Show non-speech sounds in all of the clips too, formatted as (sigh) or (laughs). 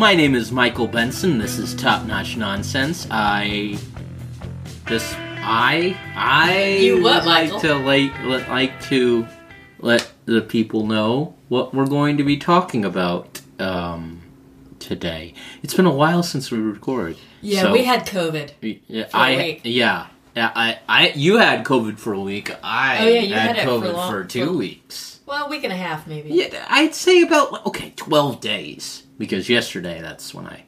My name is Michael Benson. This is Top Notch Nonsense. I this I I You what, would like Michael? to like let, like to let the people know what we're going to be talking about um, today. It's been a while since we recorded. Yeah, so- we had COVID. Yeah, For a I week. yeah. I, I, you had COVID for a week. I Oh, yeah, had, had it for COVID long- for two for- weeks. Well, a week and a half maybe. Yeah, I'd say about okay, twelve days because yesterday that's when I.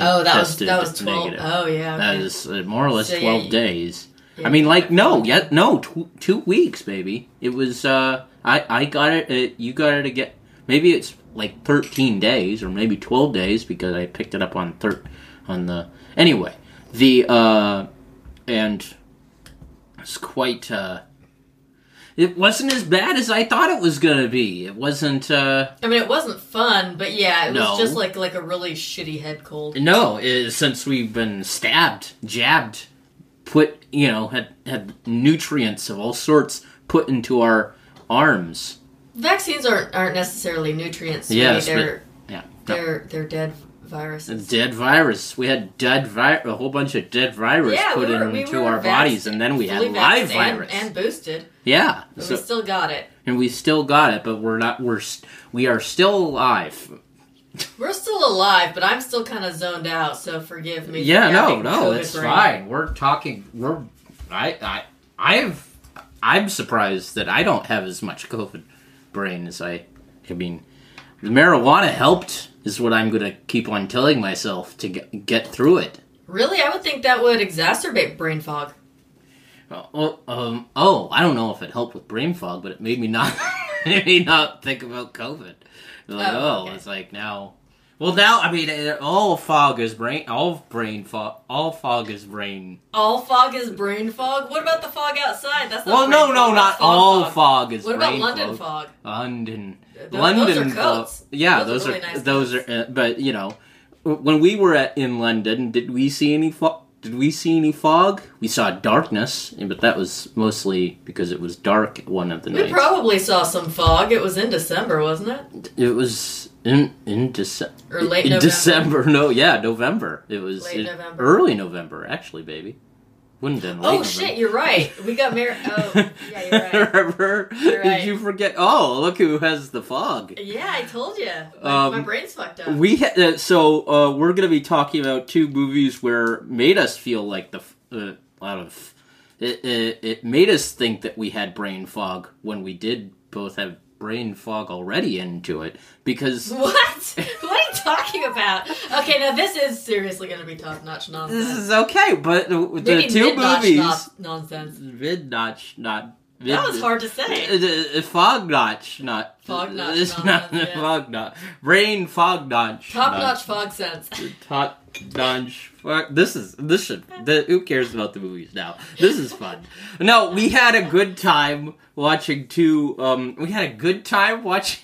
Oh, that was that was twelve. negative. Oh yeah. That okay. is uh, more or less So, twelve you- days. Yeah, I mean, like no, yet no, tw- two weeks, baby. It was. uh I I got it. Uh, you got it to get. Maybe it's like thirteen days or maybe twelve days because I picked it up on thir- on the anyway. The uh and it's quite. uh It wasn't as bad as I thought it was gonna be. It wasn't. uh I mean, it wasn't fun, but yeah, it was just like like a really shitty head cold. No, uh, since we've been stabbed, jabbed, put you know had had nutrients of all sorts put into our arms. Vaccines aren't aren't necessarily nutrients. Yes, they're Yeah, no. they're they're dead viruses. dead virus. We had dead vi- a whole bunch of dead virus yeah, put we were, into were our bodies, and then we had live vaxxed and- virus. and, boosted, yeah, but so we still got it. and we still got it, but we're not. We're we are still alive. We're still alive, but I'm still kind of zoned out. So forgive me. Yeah, no, no, it's brain. fine. We're talking. We're I I I've I'm surprised that I don't have as much COVID brain as I. I mean, the marijuana helped. Is what I'm gonna keep on telling myself to get get through it. Really, I would think that would exacerbate brain fog. Oh, um, oh, I don't know if it helped with brain fog, but it made me not (laughs) made me not think about COVID. Like, Oh, oh, okay. it's like now. Well, now I mean, all fog is brain. All brain fog. All fog is brain All fog is brain fog. What about the fog outside? That's not Well, brain no, fog, no, not fog all fog. fog is What about London fog. fog? London, those London are fog. Yeah, Those those, are are really nice those coats. are. Uh, but you know, when we were at, in London, did we see any fog? Did we see any fog? We saw darkness, but that was mostly because it was dark one of the We nights. We probably saw some fog. It was in December, wasn't it? it was in in December. Or late in November. December. (laughs) No, yeah, November. It was Late November. early November, actually, baby. Wouldn't Oh shit, you're right. We got married. Oh, yeah, you're (laughs) right. Remember? You're right. Did you forget? Oh, look who has the fog. Yeah, I told you. My, Um, my brain's fucked up. We ha- uh, so uh, we're gonna be talking about two movies where made us feel like the uh, a lot of it, it. It made us think that we had brain fog when we did both have brain fog already into it because (laughs) What? what are you talking about? Okay, now this is seriously going to be top notch nonsense. this is okay. But the, the Maybe two movies, non- nonsense. mid notch, not mid, That was hard to say. Uh, uh, fog notch, not Fog notch It's not nonsense, yeah. fog notch. Brain fog notch. Top not- notch fog sense. Top notch. Fuck. This is this should. The, who cares about the movies now? This is fun. No, we had a good time watching two. Um, we had a good time watching.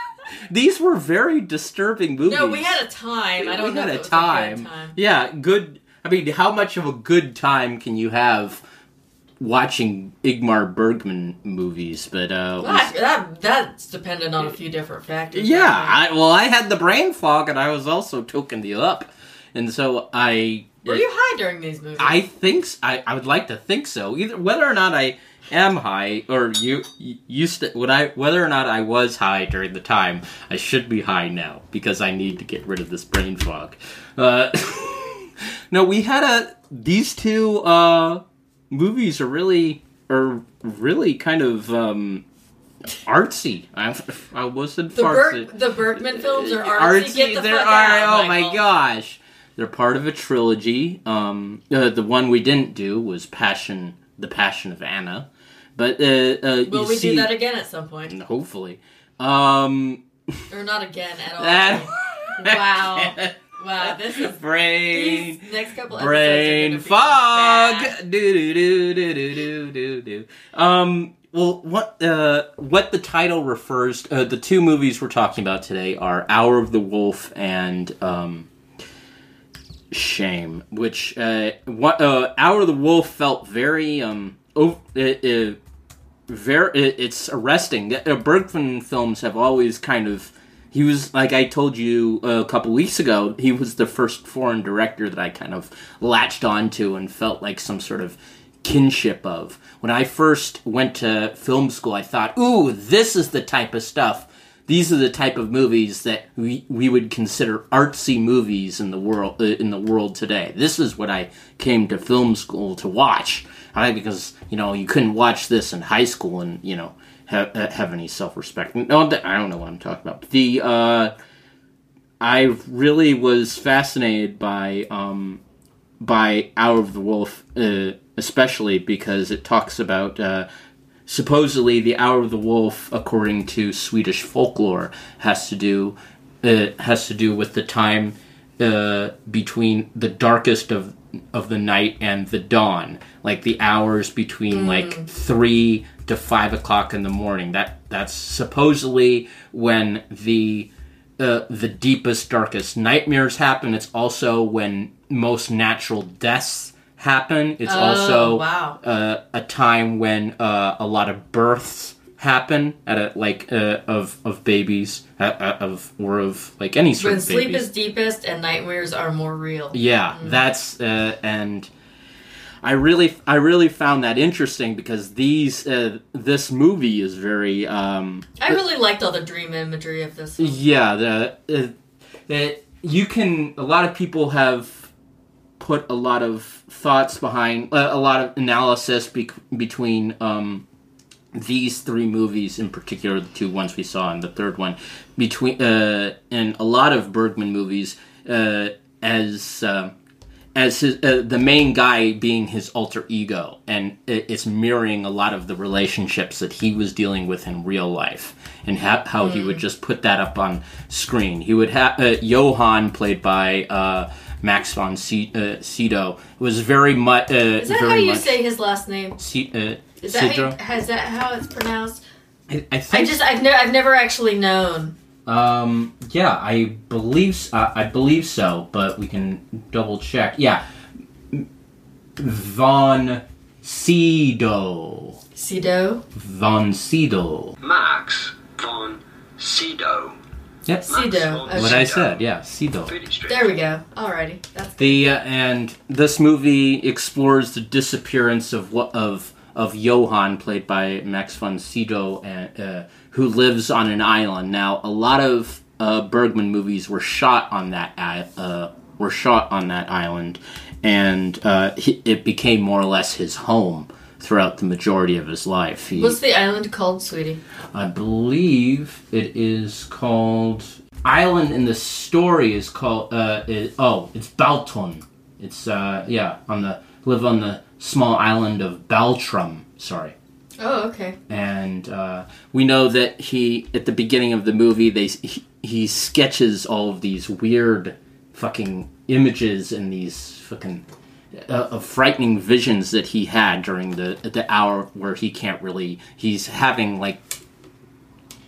(laughs) These were very disturbing movies. No, we had a time. I don't we know had a time. a time. Yeah, good. I mean, how much of a good time can you have watching Ingmar Bergman movies? But uh, Well, I- that that's dependent on a few different factors. yeah, I I, well, I had the brain fog, and I was also toking the up, and so I. Were you high during these movies? I think I, I would like to think so. Either whether or not I am high, or you used to when I whether or not I was high during the time, I should be high now because I need to get rid of this brain fog. Uh, (laughs) no, we had a these two uh, movies are really are really kind of um, artsy. I, I wasn't the. Berg, the Bergman films are artsy. Get the they're fuck ar- out, oh my gosh, they're part of a trilogy. Um, uh, the one we didn't do was Passion, the Passion of Anna, but uh, uh, Will we see, do that again at some point? Hopefully, um, Or not again at all? (laughs) Wow. (laughs) Wow, this is brain. next couple Brain episodes are gonna be bad. fog. Do do do do do do do do. Um. Well, what uh, what the title refers? Uh, the two movies we're talking about today are "Hour of the Wolf" and um, "Shame," which uh, what uh, "Hour of the Wolf" felt very um, oh, it, it, very it, it's arresting. Uh, Bergman films have always kind of he was like I told you a couple weeks ago. He was the first foreign director that I kind of latched onto and felt like some sort of kinship of. When I first went to film school, I thought, "Ooh, this is the type of stuff." These are the type of movies that we, we would consider artsy movies in the world uh, in the world today. This is what I came to film school to watch, right? Because you know you couldn't watch this in high school and you know have, have any self respect. No, I don't know what I'm talking about. The uh, I really was fascinated by um, by Hour of the Wolf, uh, especially because it talks about uh, supposedly the Hour of the Wolf, according to Swedish folklore, has to do uh, has to do with the time uh, between the darkest of of the night and the dawn, like the hours between like three to five o'clock in the morning. That that's supposedly when the uh, the deepest, darkest nightmares happen. It's also when most natural deaths happen. It's Oh, also wow. uh, a time when uh, a lot of births happen at a like uh, of of babies uh, uh, of or of like any sort When of sleep babies. is deepest and nightmares are more real. Yeah, that's uh, and I really I really found that interesting because these uh, this movie is very um, I really liked all the dream imagery of this. One. yeah the uh, that you can a lot of people have put a lot of thoughts behind a lot of analysis bec between um, these three movies in particular the two ones we saw and the third one between uh, and a lot of Bergman movies uh, as uh, as his, uh, the main guy being his alter ego. And it's mirroring a lot of the relationships that he was dealing with in real life and ha- how he would just put that up on screen. He would have uh, Johann played by uh, Max von C- uh, Sydow was very much uh, Is that very how you much say his last name? C- uh, Is that how, you, is that how it's pronounced? I, I, I just I've, never I've never actually known. Um, yeah, I believe uh, I believe so, but we can double check. Yeah, Von Sydow. Sido. Von Sydow. Max von Sydow. Yep. Sido. What Okay. What I said, yeah, Sydow. Pretty straight. There we go. Alrighty. That's The uh, and this movie explores the disappearance of what of of Johann, played by Max von Sydow, and, uh, who lives on an island. Now, a lot of uh, Bergman movies were shot on that i- uh, were shot on that island, and uh, it became more or less his home throughout the majority of his life. He, What's the island called, sweetie? I believe it is called Island in the story is called uh is, oh it's Balton. It's uh yeah on the live on the small island of Baltrum. Sorry. Oh, okay. And uh, we know that he at the beginning of the movie they he, he sketches all of these weird fucking images and these fucking uh, of frightening visions that he had during the the hour where he can't really he's having like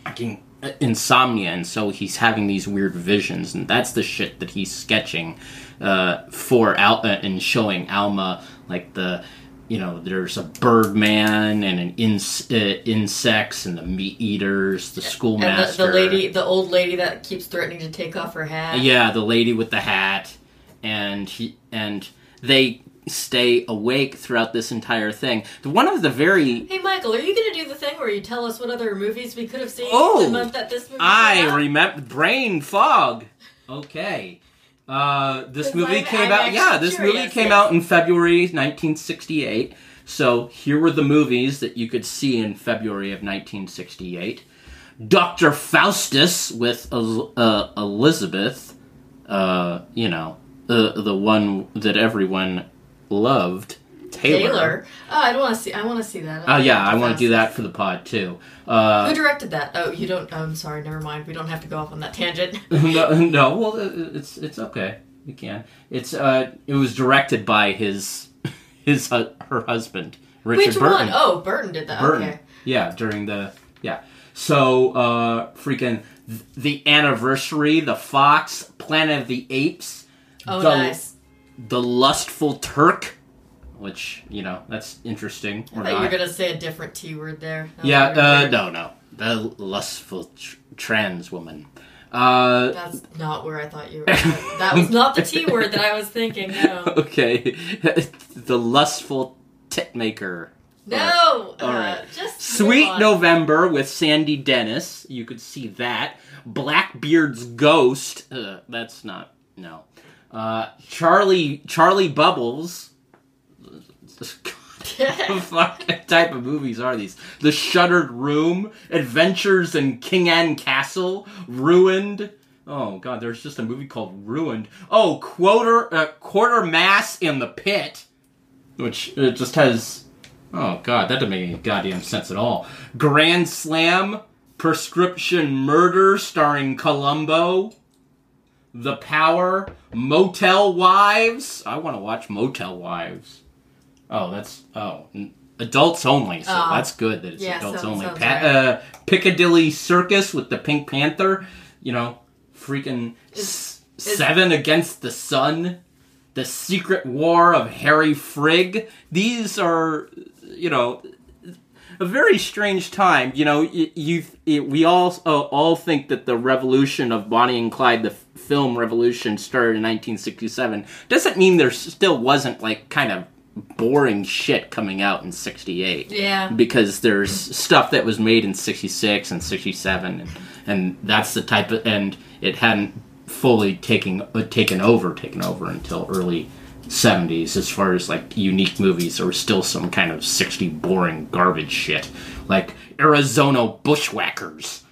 fucking insomnia and so he's having these weird visions and that's the shit that he's sketching uh, for Al- uh, and showing Alma like the you know there's a bird man and an ins- uh, insects and the meat eaters the And the, the lady, the old lady that keeps threatening to take off her hat. yeah the lady with the hat and he and they stay awake throughout this entire thing one of the very Hey, Michael, are you going to do the thing where you tell us what other movies we could have seen Oh, the month that this movie I came out? remember brain fog. Okay. Uh, this movie came out. Yeah, this movie came yes. out in February 1968. So here were the movies that you could see in February of 1968. Doctor Faustus with El- uh, Elizabeth. Uh, you know, the the one that everyone loved. Taylor. Taylor. Oh, I don't want to see. I want to see that. Oh yeah, I want to do that for the pod too. Uh, Who directed that? Oh, you don't. Oh, I'm sorry. Never mind. We don't have to go off on that tangent. (laughs) no, no, well, it's it's okay. We can. It's uh, it was directed by his (laughs) his her husband, Richard Which Burton. one? Oh, Burton did that. Burton. Okay. Yeah, during the yeah. So uh, freaking th- the anniversary, the Fox, Planet of the Apes, Oh, the, nice. the lustful Turk, which you know that's interesting. I thought you were gonna say a different T word there. Was Yeah, uh, no, no. The lustful tr- trans woman. Uh, That's not where I thought you were. that was not the T (laughs) word that I was thinking. No. okay, (laughs) the lustful tit maker. No. All uh. Just Sweet. November with Sandy Dennis. You could see that. Blackbeard's Ghost. Uh, that's not no. Uh, Charlie Charlie Bubbles. (laughs) what fuck type of movies are these? The Shuttered Room, Adventures in King Anne Castle, Ruined. Oh god, there's just a movie called Ruined. Oh, quarter uh, Quatermass in the pit, which uh, just has. Oh god, that doesn't make any goddamn sense at all. Grand Slam, Prescription Murder, starring Columbo. The Power, Motel Wives. I want to watch Motel Wives. Oh, that's oh adults only. So Oh. that's good that it's Yeah, adults sounds- only. Pa- right. uh, Piccadilly Circus with the Pink Panther. You know, freaking s- is- Seven Against the Sun. The Secret War of Harry Frigg. These are, you know, a very strange time. You know, you, you we all uh, all think that the revolution of Bonnie and Clyde, the film revolution, started in 1967. Doesn't mean there still wasn't like kind of boring shit coming out in 68 Yeah. because there's stuff that was made in 66 and 67 and, and that's the type of and it hadn't fully taken uh, taken over taken over until early 70s as far as like unique movies there was still some kind of 60 boring garbage shit like Arizona Bushwhackers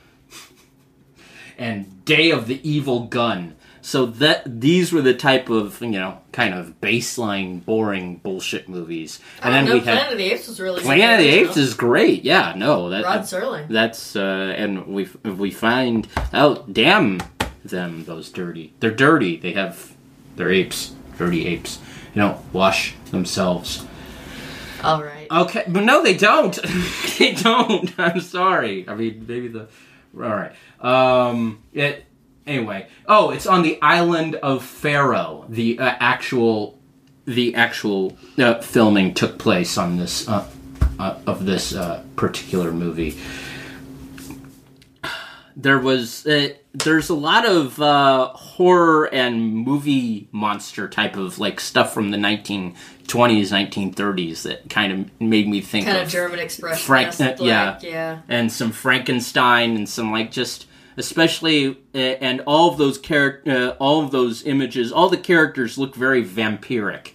and Day of the Evil Gun so that these were the type of you know kind of baseline boring bullshit movies and I then we had Planet of the Apes was really Planet of the Apes is great. Yeah, no, that Rod Serling. that's uh, and we we find out. Damn them, those dirty. They're dirty. They have they're apes. Dirty apes. You know, wash themselves. All right. Okay, but no, they don't. (laughs) they don't. I'm sorry. I mean, maybe the. All right. Um. It. Anyway. Oh, it's on the island of Fårö. The uh, actual, the actual uh, filming took place on this uh, uh, of this uh, particular movie. There was uh, there's a lot of uh, horror and movie monster type of like stuff from the 1920s, 1930s that kind of made me think kind of of German expression. Frank- uh, yeah. Yeah. and some Frankenstein and some like just especially uh, and all of those char- uh, all of those images all the characters look very vampiric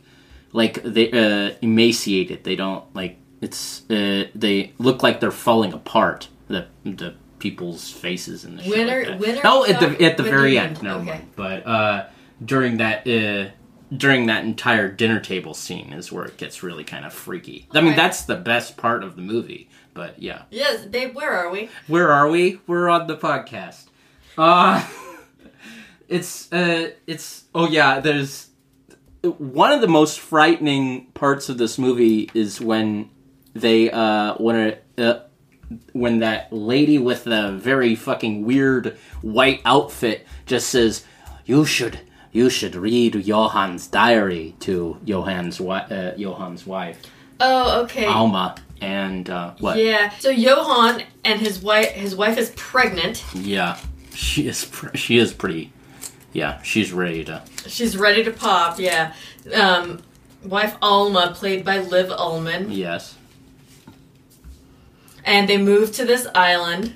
like they uh, emaciated they don't like it's uh, they look like they're falling apart the the people's faces and the shit When like oh at the at the very end no Okay. mind but uh during that uh during that entire dinner table scene is where it gets really kind of freaky. I mean, Alright. that's the best part of the movie. But yeah, Yes, babe. Where are we? where are we? We're on the podcast. Uh (laughs) it's uh it's oh yeah, there's one of the most frightening parts of this movie is when they uh when it uh, when that lady with the very fucking weird white outfit just says you should you should read Johann's diary to Johann's wi- uh, Johann's wife Oh, okay. Alma and uh what Yeah. So Johann and his wife, his wife is pregnant. Yeah, she is. Pr- she is pretty. Yeah, she's ready to. She's ready to pop. Yeah. Um, wife Alma, played by Liv Ullmann, Yes. And they move to this island.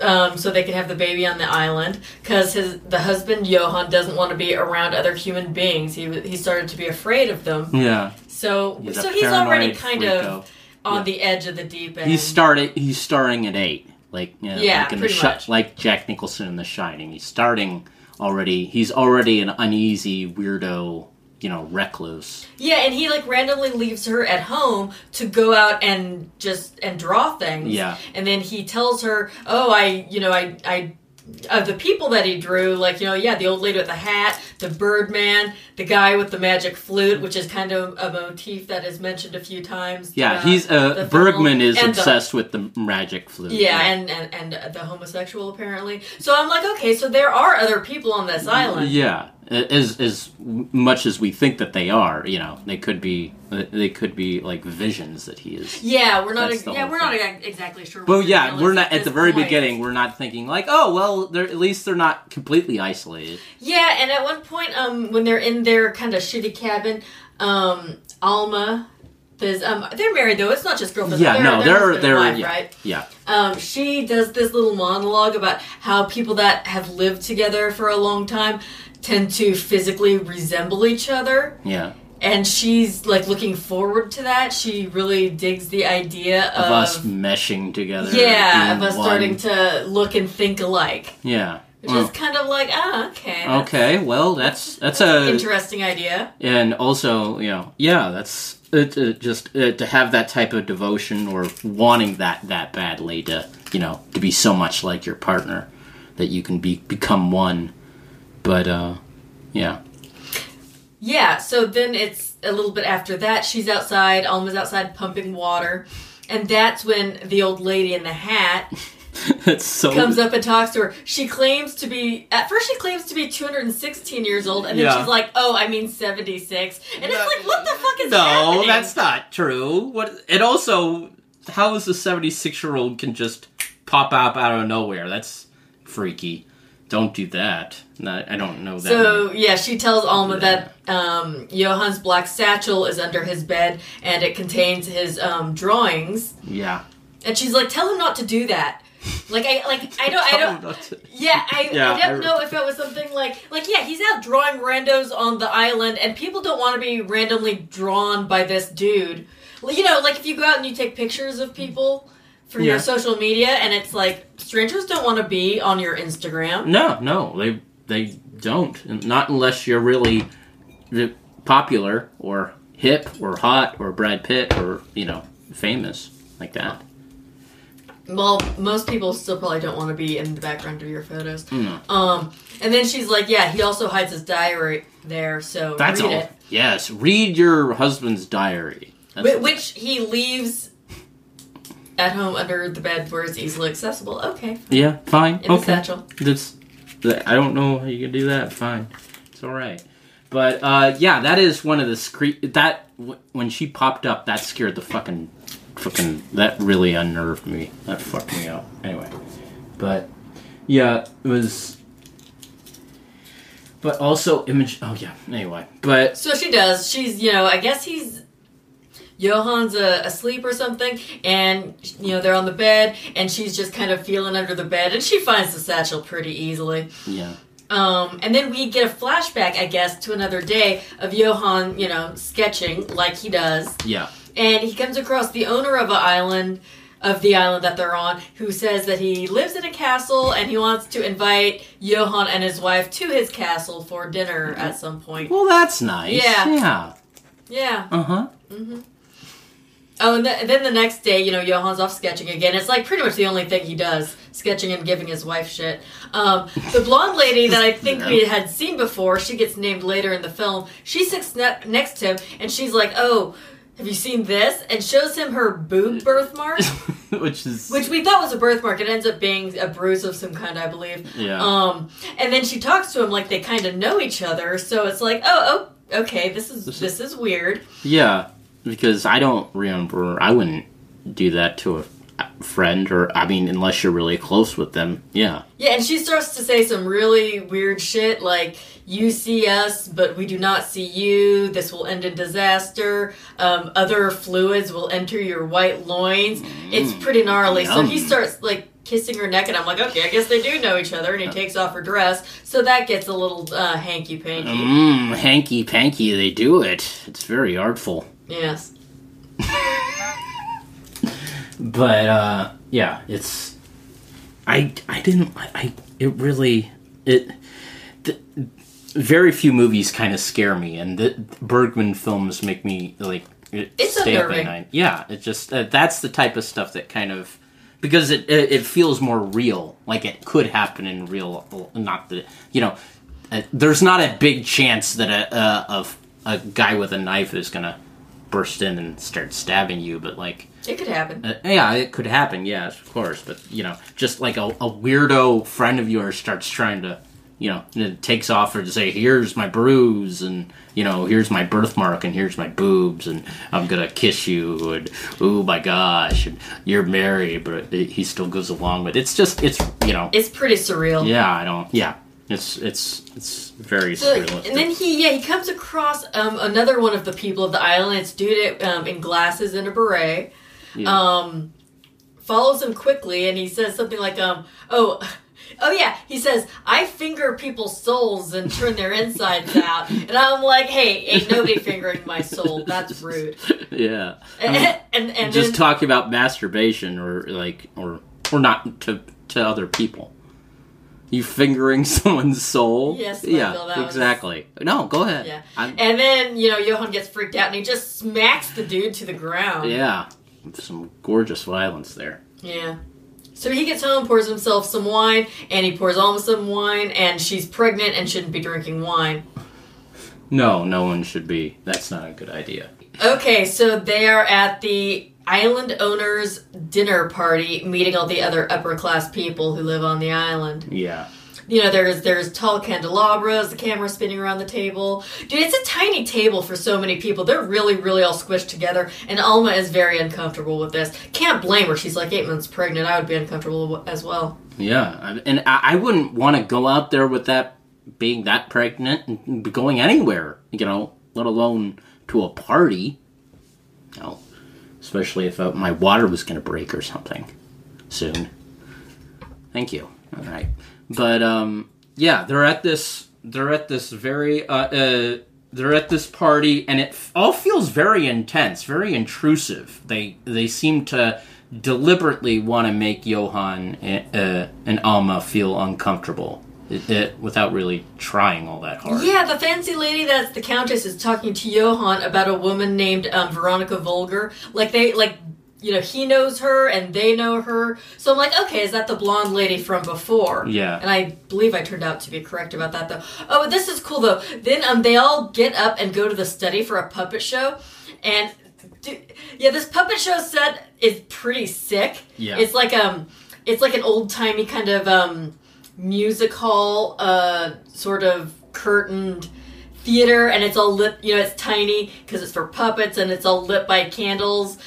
Um, so they can have the baby on the island because his the husband Johan doesn't want to be around other human beings. He he started to be afraid of them. Yeah. So He's so he's already kind of on Yeah. the edge of the deep end. He's started. He's starting at eight. Like you know, Yeah, like in the much. like Jack Nicholson in The Shining. He's starting already. He's already an uneasy weirdo. You know, recluse. Yeah, and he like randomly leaves her at home to go out and just and draw things. Yeah. And then he tells her, "Oh, I, you know, I I of the people that he drew, like, you know, yeah, the old lady with the hat, the Birdman, the guy with the magic flute, which is kind of a motif that is mentioned a few times. Yeah, he's uh, the film. Bergman is And the- obsessed with the magic flute. yeah, and, and and the homosexual apparently. So I'm like, okay, so there are other people on this island. Yeah, as as much as we think that they are, you know, they could be they could be like visions that he is. Yeah, we're not. Yeah, we're not thing. ex- exactly sure. But yeah, we're not at this the very point. beginning. We're not thinking like, oh, well, they're at least they're not completely isolated. Yeah, and at one point, um, when they're in their kind of shitty cabin, um, Alma, there's um, they're married though. It's not just girlfriend. Yeah, they're, no, they're, they're they're wife, yeah, right. yeah, Um, she does this little monologue about how people that have lived together for a long time tend to physically resemble each other. yeah. And she's like looking forward to that. She really digs the idea Of of, us meshing together. yeah, of us one. starting to look and think alike. Yeah. Which Well, is kind of like, ah, okay. that's okay. Well, that's that's a Interesting idea. and also you know yeah that's it, it just uh, to have that type of devotion or wanting that that badly to you know to be so much like your partner that you can be become one but uh yeah Yeah, so then it's a little bit after that. She's outside, Alma's outside pumping water. And that's when the old lady in the hat (laughs) it's so comes up and talks to her. She claims to be, at first, she claims to be 216 years old, and then Yeah. she's like, oh, I mean 76. And it's like, what the fuck is no happening? that's not true what it also how is a 76 year old can just pop up out of nowhere that's freaky don't do that No, i don't know that So yeah, she tells Alma that um, Johan's black satchel is under his bed and it contains his um, drawings. yeah And she's like, "Tell him not to do that." Like I like I don't I don't him not to- (laughs) Yeah, I, Yeah, I don't I- know if it was something like like yeah, he's out drawing randos on the island, and people don't want to be randomly drawn by this dude. Well, you know, like if you go out and you take pictures of people Yeah. your social media, and it's like strangers don't want to be on your Instagram. No, no, they they don't. Not unless you're really popular or hip or hot or Brad Pitt or you know famous like that. Well, most people still probably don't want to be in the background of your photos. No. Um, and then she's like, yeah, he also hides his diary there, so That's read all. it. Yes, read your husband's diary. Wh- Which he leaves at home under the bed where it's easily accessible. Okay. yeah, fine. In the okay, satchel. that's. I don't know how you can do that. Fine, it's all right. But uh, yeah, that is one of the scre- that w- when she popped up, that scared the fucking fucking that really unnerved me. That fucked me up. Anyway, but yeah, it was. But also image. Oh yeah. Anyway, but So she does. She's, you know, I guess he's. Johan's uh, asleep or something, and, you know, they're on the bed, and she's just kind of feeling under the bed, and she finds the satchel pretty easily. yeah, Um, and then we get a flashback, I guess, to another day of Johan, you know, sketching like he does. yeah, and he comes across the owner of an island of the island that they're on who says that he lives in a castle and he wants to invite Johan and his wife to his castle for dinner at some point. Well, that's nice. Yeah. Yeah. Yeah. Uh huh. Oh, and, th- and then the next day, you know, Johan's off sketching again. It's like pretty much the only thing he does, sketching and giving his wife shit. Um, the blonde lady that I think Yeah. we had seen before, she gets named later in the film. She sits ne- next to him and she's like, "Oh, have you seen this?" and shows him her boob birthmark. (laughs) Which is. Which we thought was a birthmark. It ends up being a bruise of some kind, I believe. Yeah. Um, and then she talks to him like they kind of know each other. So it's like, oh, oh, okay, this is This this, is- is weird. Yeah, because I don't remember. I wouldn't do that to a friend, or I mean, unless you're really close with them. Yeah. Yeah, and she starts to say some really weird shit like, "You see us, but we do not see you. This will end in disaster. Um, other fluids will enter your white loins." It's pretty gnarly. So he starts like kissing her neck, and I'm like, "Okay, I guess they do know each other." And he takes off her dress, so that gets a little uh, hanky panky. Mmm, hanky panky, they do it. It's very artful. Yes. (laughs) But uh yeah, it's I I didn't I, I it really it the, very few movies kind of scare me and the Bergman films make me like it It's stay up at night. Yeah, it just uh, that's the type of stuff that kind of because it, it it feels more real, like it could happen in real not that you know uh, there's not a big chance that a a, of a guy with a knife is going to burst in and start stabbing you, but like It could happen. uh, yeah, it could happen. Yes, of course. But you know, just like a, a weirdo friend of yours starts trying to, you know, and it takes off or to say, "Here's my bruise," and you know, "Here's my birthmark," and "Here's my boobs," and "I'm gonna kiss you," and "Oh my gosh," and "You're married," but it, he still goes along with. it. It's just, it's you know, It's pretty surreal. yeah, I don't, yeah, it's it's it's very So, surrealistic. and then he, yeah, he comes across um, another one of the people of the island. It's dude um, in glasses and a beret. Yeah. Um, follows him quickly, and he says something like, um, "Oh." Oh yeah, he says I finger people's souls and turn their insides (laughs) out, and I'm like, "Hey, ain't nobody (laughs) fingering my soul. That's rude." yeah, And I and, and just then, talking about masturbation or like or or not to to other people. You fingering (laughs) someone's soul? Yes, Michael, yeah, that was- exactly. No, go ahead. Yeah. I'm- And then, you know, Johan gets freaked out and he just smacks the dude to the ground. yeah, some gorgeous violence there. Yeah. So he gets home, pours himself some wine, and he pours Alma some wine, and she's pregnant and shouldn't be drinking wine. No, no one should be. That's not a good idea. Okay, so they are at the island owner's dinner party, meeting all the other upper class people who live on the island. Yeah, You know, there's there's tall candelabras, the camera spinning around the table. Dude, it's a tiny table for so many people. They're really, really all squished together, and Alma is very uncomfortable with this. Can't blame her. She's like eight months pregnant. I would be uncomfortable as well. yeah, and I, wouldn't want to go out there with that being that pregnant and going anywhere. You know, let alone to a party. You know, especially if uh, my water was going to break or something soon. Thank you. All right, but um, yeah, they're at this. They're at this very. Uh, uh, they're at this party, and it f- all feels very intense, very intrusive. They they seem to deliberately want to make Johan uh, and Alma feel uncomfortable, it, it, without really trying all that hard. Yeah, the fancy lady that's the countess is talking to Johan about a woman named um, Veronica Vogler. Like they like. You know, he knows her and they know her. So I'm like, okay, is that the blonde lady from before? Yeah. And I believe I turned out to be correct about that, though. Oh, this is cool, though. Then um, they all get up and go to the study for a puppet show. And, dude, yeah, this puppet show set is pretty sick. Yeah. It's like, um, it's like an old timey kind of, um, music hall, uh, sort of curtained theater. And it's all lit, you know, it's tiny because it's for puppets and it's all lit by candles.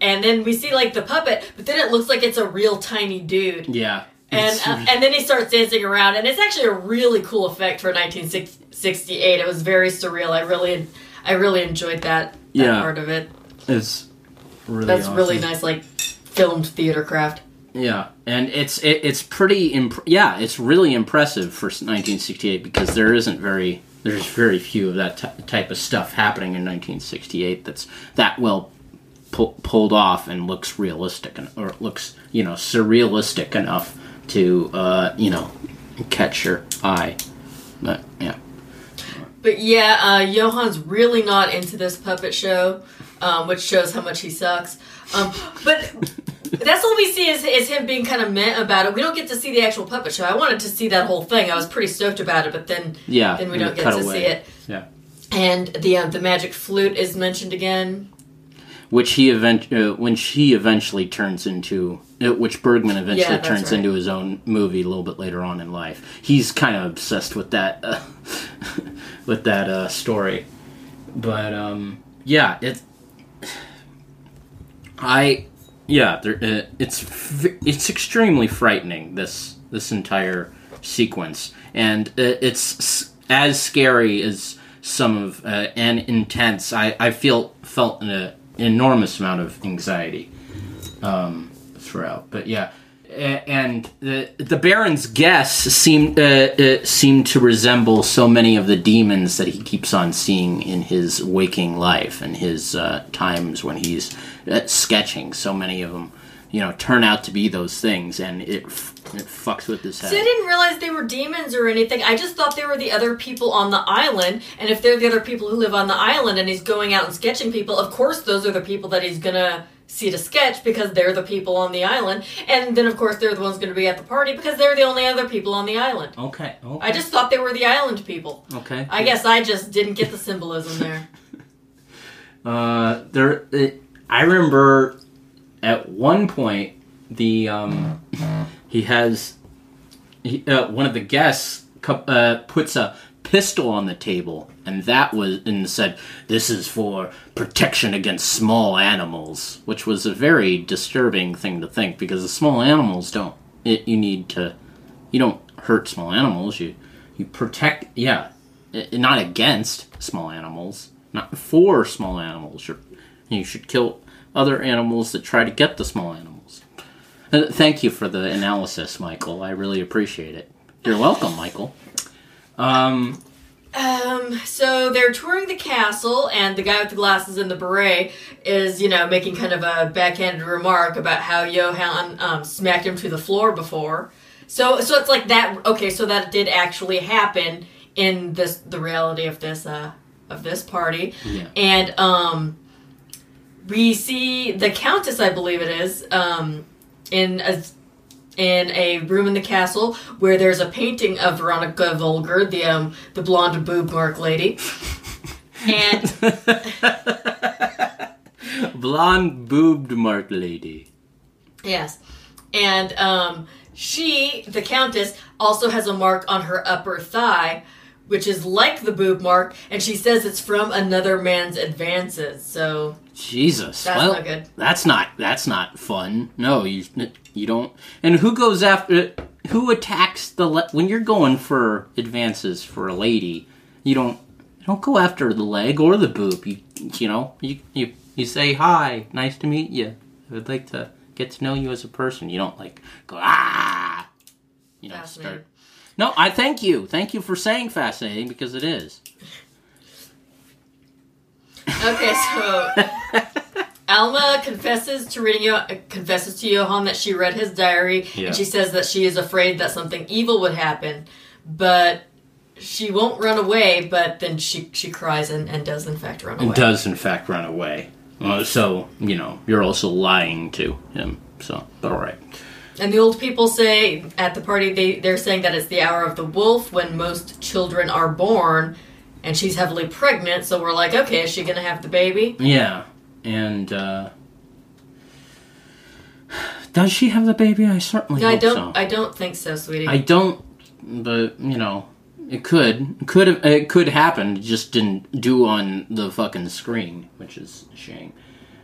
And then we see, like, the puppet, but then it looks like it's a real tiny dude Yeah. and uh, and then he starts dancing around, and it's actually a really cool effect for 1968. It was very surreal. I really, I really enjoyed that, that Yeah. part of it. it's really That's really nice, like filmed theater craft. Yeah, and it's it, it's pretty imp- yeah, it's really impressive for 1968 because there isn't very there's very few of that t- type of stuff happening in 1968 that's that well pu- pulled off and looks realistic and or looks you know surrealistic enough to uh, you know catch your eye. But yeah, But yeah, uh, Johan's really not into this puppet show, um, which shows how much he sucks. Um, but (laughs) that's all we see is, is him being kind of meh about it. We don't get to see the actual puppet show. I wanted to see that whole thing. I was pretty stoked about it, but then yeah, then we don't get to cutaway. see it. Yeah. And the uh, the magic flute is mentioned again. which he event uh, when she eventually turns into uh, which Bergman eventually Yeah, turns right. into his own movie a little bit later on in life. He's kind of obsessed with that uh, (laughs) with that uh, story, but um, yeah, it. I yeah, uh, it's it's extremely frightening this this entire sequence, and uh, it's as scary as some of uh, and intense. I I feel felt an enormous amount of anxiety um, throughout, but yeah. And the the Baron's guests seem uh, uh, seem to resemble so many of the demons that he keeps on seeing in his waking life and his uh, times when he's uh, sketching. So many of them, you know, turn out to be those things, and it f- it fucks with his head. See, I didn't realize they were demons or anything. I just thought they were the other people on the island. And if they're the other people who live on the island and he's going out and sketching people, of course those are the people that he's gonna see to sketch because they're the people on the island. And then of course they're the ones gonna be at the party because they're the only other people on the island. Okay. okay. I just thought they were the island people. okay. I guess I just didn't get the symbolism there. (laughs) Uh, there, it, I remember at one point the um, he has he, uh, one of the guests uh, puts a pistol on the table, and that was and said, "This is for protection against small animals," which was a very disturbing thing to think because the small animals don't. It, you need to. You don't hurt small animals. You you protect. Yeah, i- not against small animals, not for small animals. You're, you should kill other animals that try to get the small animals. Uh, Thank you for the analysis, Michael. I really appreciate it. You're welcome, Michael. Um, Um, so they're touring the castle, and the guy with the glasses and the beret is, you know, making kind of a backhanded remark about how Johann um, smacked him to the floor before. So, so it's like that. Okay, so that did actually happen in this the reality of this uh, of this party, Yeah. and um, we see the countess, I believe it is, um, in a in a room in the castle where there's a painting of Veronica Vogler, the um, the blonde boob mark lady, and (laughs) blonde boobed mark lady. yes, and um, she, the countess, also has a mark on her upper thigh, which is like the boob mark, and she says it's from another man's advances. So Jesus, That's well, not good. that's not that's not fun. No, you you don't. And who goes after? Who attacks the le- when you're going for advances for a lady? You don't you don't go after the leg or the boob. You you know you you you say hi, nice to meet you. I would like to get to know you as a person. You don't like go ah. You know start. No, I thank you. Thank you for saying fascinating because it is. Okay, so Alma confesses to reading Yo- confesses to Johann that she read his diary, Yeah. and she says that she is afraid that something evil would happen, but she won't run away. But then she she cries and, and does in fact run away. and does in fact run away. Uh, so you know you're also lying to him. So but all right. And the old people say at the party they they're saying that it's the hour of the wolf when most children are born, and she's heavily pregnant. So we're like, okay, is she gonna have the baby? Yeah, and uh, does she have the baby? I certainly I hope don't so. I don't think so, sweetie. I don't, but you know, it could could have it could happen. It just didn't do on the fucking screen, which is a shame.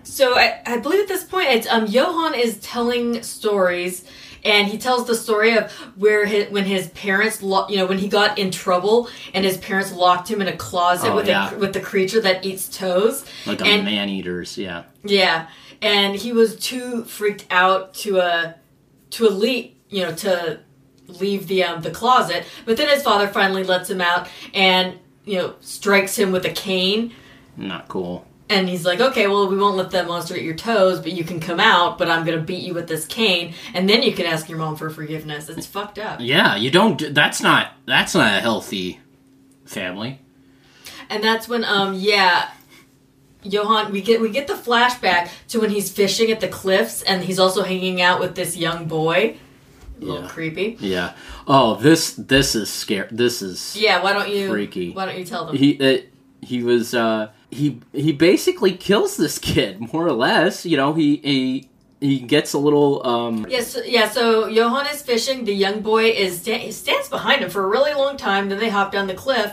So I, I believe at this point, it's um Johann is telling stories, and he tells the story of where his, when his parents, lo- you know, when he got in trouble and his parents locked him in a closet Oh, with yeah. a, with the creature that eats toes. Like a And- man eaters, yeah. Yeah, and he was too freaked out to uh to leave, you know, to leave the um the closet. But then his father finally lets him out and you know strikes him with a cane. Not cool. And he's like, okay, well, we won't let that monster eat your toes, but you can come out, but I'm gonna beat you with this cane, and then you can ask your mom for forgiveness. It's fucked up. Yeah, you don't. That's not. That's not a healthy family. And that's when, um, yeah, Johann, we get we get the flashback to when he's fishing at the cliffs, and he's also hanging out with this young boy. A little Yeah. creepy. Yeah. Oh, this this is scary. This is Yeah, why don't you? Freaky. Why don't you tell them? he it, he was uh he he basically kills this kid more or less you know he he he gets a little um Yes, yeah. So Johann is fishing. The young boy is he stands behind him for a really long time. Then they hop down the cliff,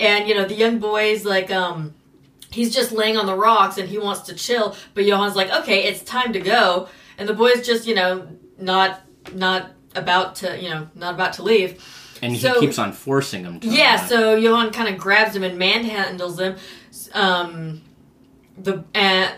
and you know the young boy's like, um, he's just laying on the rocks and he wants to chill. But Johann's like, okay, it's time to go. And the boy's just you know not not about to you know not about to leave. and he So- keeps on forcing him to Yeah, so Johann kind of grabs him and manhandles him. Um, the uh,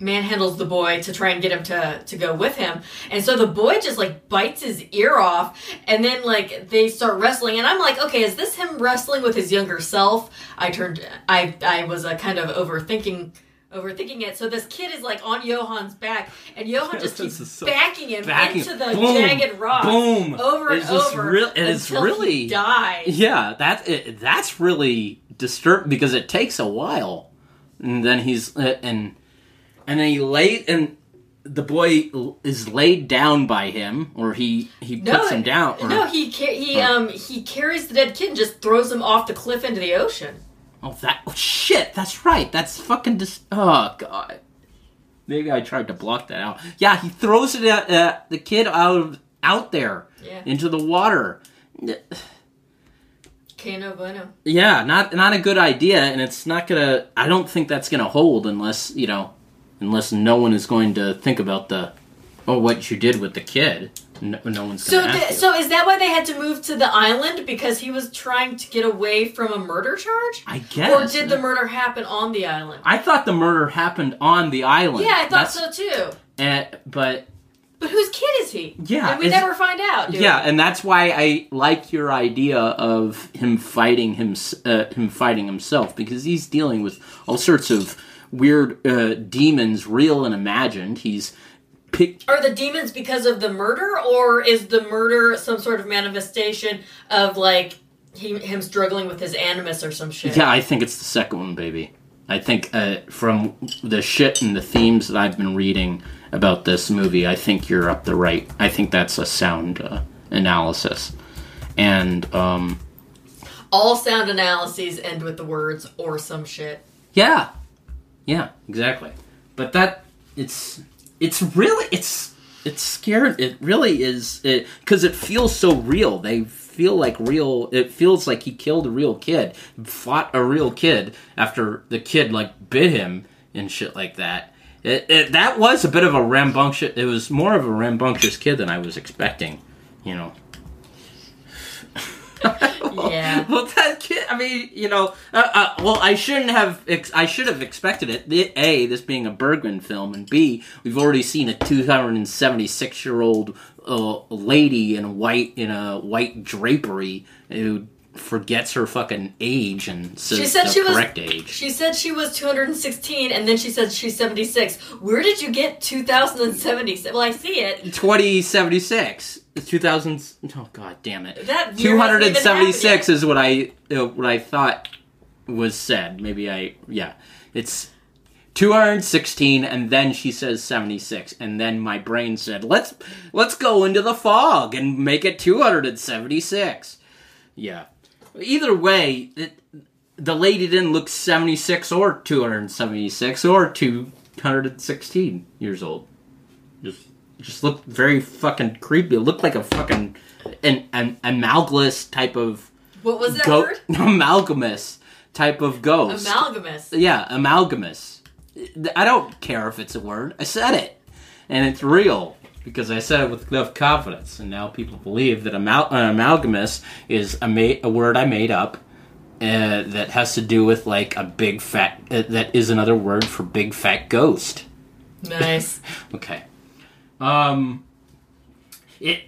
manhandles the boy to try and get him to to go with him, and so the boy just like bites his ear off, and then like they start wrestling, and I'm like, okay, is this him wrestling with his younger self? I turned, I I was uh, kind of overthinking. Overthinking it, so this kid is like on Johann's back, and Johann (laughs) just keeps so- backing him backing- into the boom, jagged rocks, boom. over It's and over, real- it is until really- he dies. yeah that it, that's really disturbing because it takes a while and then he's uh, and and then he laid and the boy is laid down by him or he he puts him down or, No, he ca- he Huh. um he carries the dead kid and just throws him off the cliff into the ocean. Oh, that oh, shit! That's right. That's fucking dis. Oh god. Maybe I tried to block that out. Yeah, he throws it at uh, the kid out of out there Yeah. into the water. Que no bueno. Yeah, not not a good idea, and it's not gonna. I don't think that's gonna hold unless you know, unless no one is going to think about the, oh, what you did with the kid. No, no one's So, gonna. th- ask you. so is that why they had to move to the island because he was trying to get away from a murder charge, I guess. or did the murder happen on the island? I thought the murder happened on the island. Yeah, I thought That's- so too. eh, but But whose kid is he? Yeah, and we never find out. Yeah, we? and that's why I like your idea of him fighting him uh, him fighting himself because he's dealing with all sorts of weird uh, demons, real and imagined. He's pick. Are the demons because of the murder, or is the murder some sort of manifestation of like he, him struggling with his animus or some shit? Yeah, I think it's the second one, baby. I think uh, from the shit and the themes that I've been reading about this movie, I think you're up the right. I think that's a sound uh, analysis, and um, All sound analyses end with the words "or some shit." Yeah, yeah, exactly. But that it's it's really it's it's scared. It really is it because it, feels so real. They feel like real. It feels like he killed a real kid, fought a real kid after the kid like bit him and shit like that. It, it that was a bit of a rambunctious. It was more of a rambunctious kid than I was expecting. You know. (laughs) Yeah. well, that kid. I mean, you know. Uh, uh, well, I shouldn't have. Ex- I should have expected it. A, this being a Bergman film, and B, we've already seen a 276 year old uh, lady in a white in a white drapery who forgets her fucking age and says She said the she was- correct age. She said she was 216, and then she said she's 76. Where did you get 2076? Well, I see it. 2076. 2000. Oh god damn it. That year hasn't even 276 is what I uh, what I thought was said. Maybe I yeah. It's 216 and then she says 76 and then my brain said let's let's go into the fog and make it 276. Yeah. Either way, it, the lady didn't look 76 or 276 or 216 years old. Just just looked very fucking creepy. It looked like a fucking an, an amalgamous type of What was that go- word? (laughs) amalgamous type of ghost. Amalgamous. yeah, amalgamous. I don't care if it's a word. I said it, and it's real because I said it with enough confidence, and now people believe that amal- uh, amalgamous is a ma- a word I made up. Uh, that has to do with like a big fat. Uh, that is another word for big fat ghost. Nice. (laughs) Okay. Um it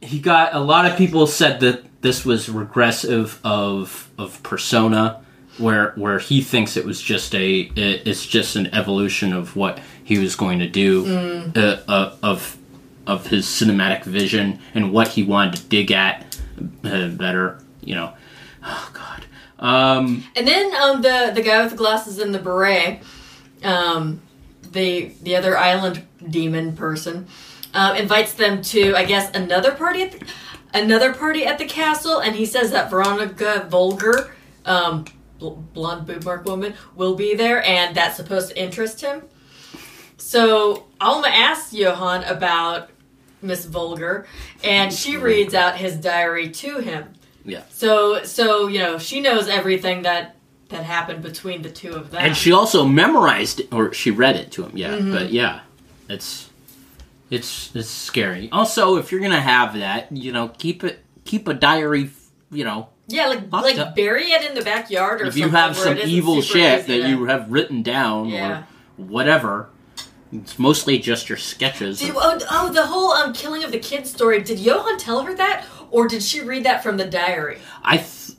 he got a lot of people said that this was regressive of of persona where where he thinks it was just a it, it's just an evolution of what he was going to do uh, uh, of of his cinematic vision and what he wanted to dig at uh, better you know. Oh god. Um And then um, the the guy with the glasses and the beret, um, the the other island demon person, um, invites them to I guess another party at the, another party at the castle, and he says that Veronica Vogler, um, bl- blonde boob mark woman, will be there, and that's supposed to interest him. So Alma asks Johann about Miss Vogler, and she reads out his diary to him. Yeah. So so you know she knows everything that that happened between the two of them. and she also memorized it or she read it to him yeah Mm-hmm. but yeah it's it's it's scary also if you're gonna have that you know keep it keep a diary you know yeah, like Locked like up. bury it in the backyard or if you have some evil shit that to- you have written down Yeah. or whatever it's mostly just your sketches Did, oh, oh, the whole um, killing of the kid story. Did Johann tell her that, or did she read that from the diary? i th-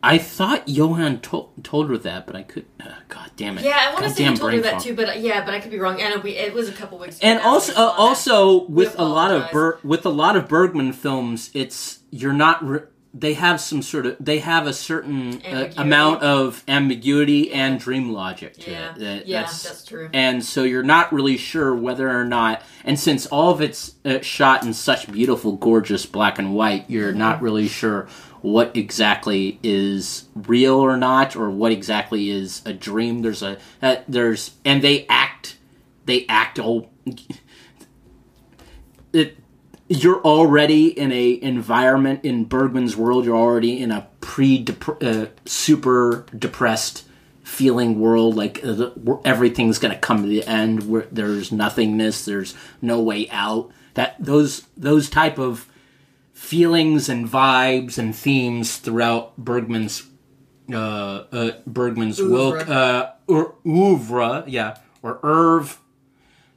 I thought Johan to- told her that, but I could. Uh, God damn it! Yeah, I want to say you told her that too, but uh, yeah, but I could be wrong. And we, it was a couple weeks. and ago also uh, also with a lot of. Ber- with a lot of Bergman films it's you're not re- they have some sort of they have a certain uh, amount of ambiguity and dream logic to Yeah. it That- Yeah, that's true. and so you're not really sure whether or not and since all of it's uh, shot in such beautiful gorgeous black and white you're Mm-hmm. not really sure what exactly is real or not or what exactly is a dream there's a uh, there's and they act they act all (laughs) it you're already in a environment in Bergman's world. You're already in a pre uh, super depressed feeling world like uh, the- everything's going to come to the end where there's nothingness there's no way out that those those type of feelings and vibes and themes throughout Bergman's uh, uh Bergman's will uh or oeuvre yeah or Irv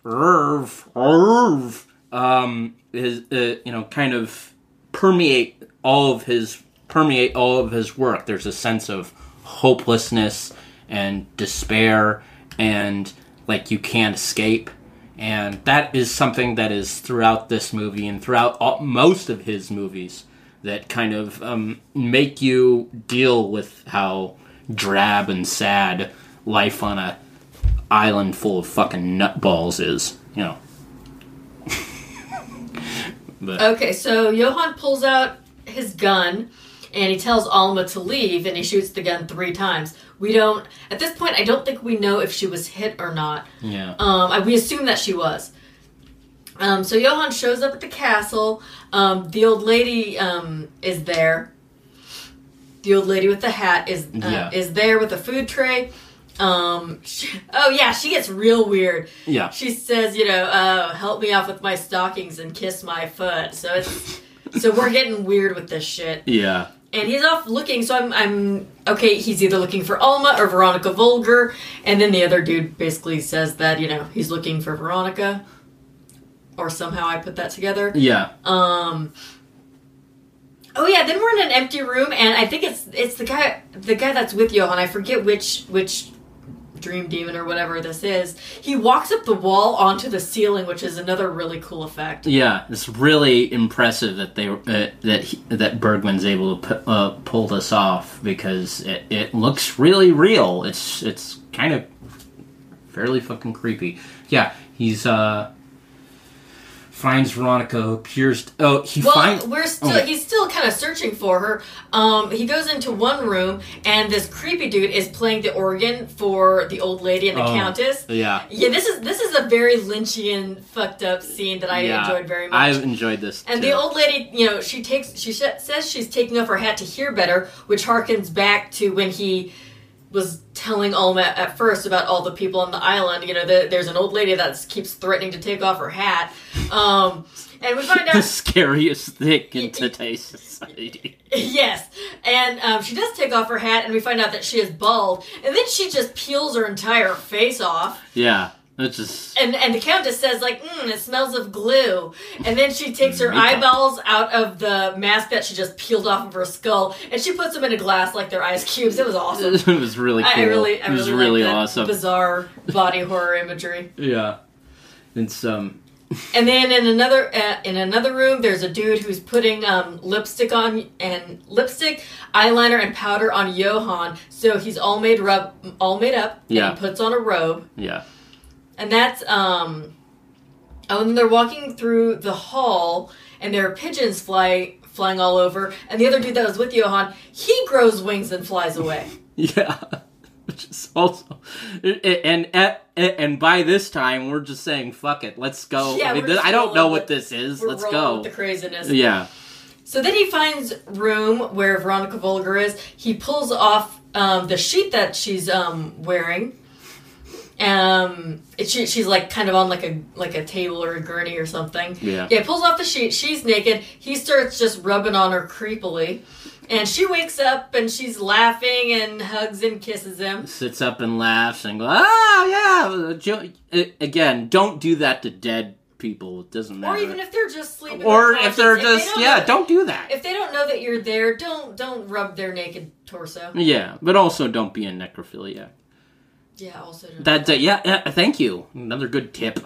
Irv Irv um is uh, you know kind of permeate all of his permeate all of his work. There's a sense of hopelessness and despair and like you can't escape. And that is something that is throughout this movie and throughout all, most of his movies that kind of um, make you deal with how drab and sad life on a island full of fucking nutballs is you know but Okay, so Johann pulls out his gun and he tells Alma to leave and he shoots the gun three times. We don't, at this point, I don't think we know if she was hit or not. yeah Um, I- we assume that she was. Um, so Johann shows up at the castle. Um, the old lady um, is there. The old lady with the hat is uh, Yeah. is there with a food tray. Um, she- oh yeah, she gets real weird. yeah She says, you know, uh, help me off with my stockings and kiss my foot. So it's so we're getting weird with this shit. yeah And he's off looking, so I'm I'm okay, he's either looking for Alma or Veronica Vogler, and then the other dude basically says that, you know, he's looking for Veronica. Or somehow I put that together. yeah Um Oh yeah, then we're in an empty room and I think it's it's the guy the guy that's with Johan. I forget which which dream demon or whatever this is. He walks up the wall onto the ceiling, which is another really cool effect. Yeah, it's really impressive that they uh, that he, that Bergman's able to uh, pull this off because it, it looks really real. It's it's kind of fairly fucking creepy. Yeah, he's uh finds Veronica who appears. oh, he Well, finds. we're still oh. he's still kind of searching for her. Um, he goes into one room and this creepy dude is playing the organ for the old lady and the Oh. countess. Yeah, Yeah, this is this is a very Lynchian fucked up scene that I yeah. enjoyed very much. I've enjoyed this. And too. the old lady, you know, she takes, she sh- says she's taking off her hat to hear better, which harkens back to when he was telling Alma at first about all the people on the island. You know, the, there's an old lady that keeps threatening to take off her hat. Um, and we find (laughs) out the scariest thing in today's society. (laughs) yes, and um, she does take off her hat, and we find out that she is bald, and then she just peels her entire face off. Yeah, it's just And and the countess says like, mm, it smells of glue. And then she takes her eyeballs out of the mask that she just peeled off of her skull, and she puts them in a glass like they're ice cubes. It was awesome. (laughs) it was really cool. I I really, I it was really, really awesome. Bizarre body horror imagery. Yeah, it's um. (laughs) And then in another uh, in another room, there's a dude who's putting um, lipstick on and lipstick, eyeliner, and powder on Johann. So he's all made rub, all made up. Yeah. And he puts on a robe. Yeah. And that's um oh and they're walking through the hall and there are pigeons fly flying all over and the other dude that was with Johan, he grows wings and flies away. (laughs) Yeah, (laughs) which is also, and and and by this time we're just saying fuck it, let's go. Yeah, I, mean, we're th- just I don't know what this is. We're Let's go. with the craziness. Yeah, So then he finds room where Veronica Vogler is. He pulls off um, the sheet that she's um, wearing. Um, she, she's like kind of on like a like a table or a gurney or something. Yeah. Yeah. Pulls off the sheet. She's naked. He starts just rubbing on her creepily, and she wakes up and she's laughing and hugs and kisses him. sits up and laughs and goes, "Oh yeah." Again, don't do that to dead people. It doesn't matter. Or even if they're just sleeping. or if they're conscience. just they yeah, know- don't do that. If they don't know that you're there, don't don't rub their naked torso. yeah, but also don't be a necrophilia. Yeah. Also. That uh, yeah, yeah, thank you. Another good tip.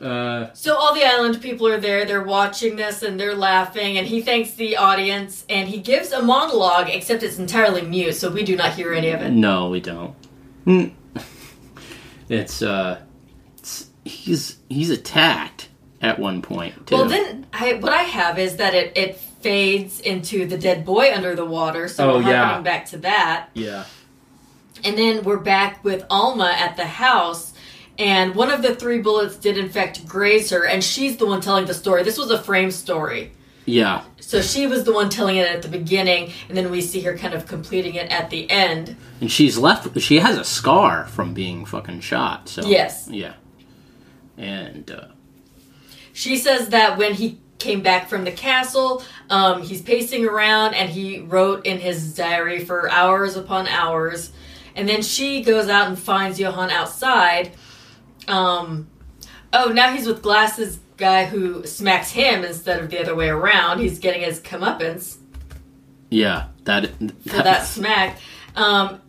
Uh, So all the island people are there, they're watching this and they're laughing and he thanks the audience and he gives a monologue except it's entirely mute so we do not hear any of it. No, we don't. Mm. (laughs) It's uh, it's, he's he's attacked at one point too. Well then I, what I have is that it, it fades into the dead boy under the water so Oh, we're yeah. back to that. yeah, And then we're back with Alma at the house and one of the three bullets did in fact graze her and she's the one telling the story. This was a frame story. Yeah. So she was the one telling it at the beginning, and then we see her kind of completing it at the end. And she's left. She has a scar from being fucking shot. So Yes. yeah. And uh, She says that when he came back from the castle, um, he's pacing around and he wrote in his diary for hours upon hours. And then she goes out and finds Johann outside. Um, oh, now he's with Glasses guy who smacks him instead of the other way around. He's getting his comeuppance yeah, that for that smack. Um,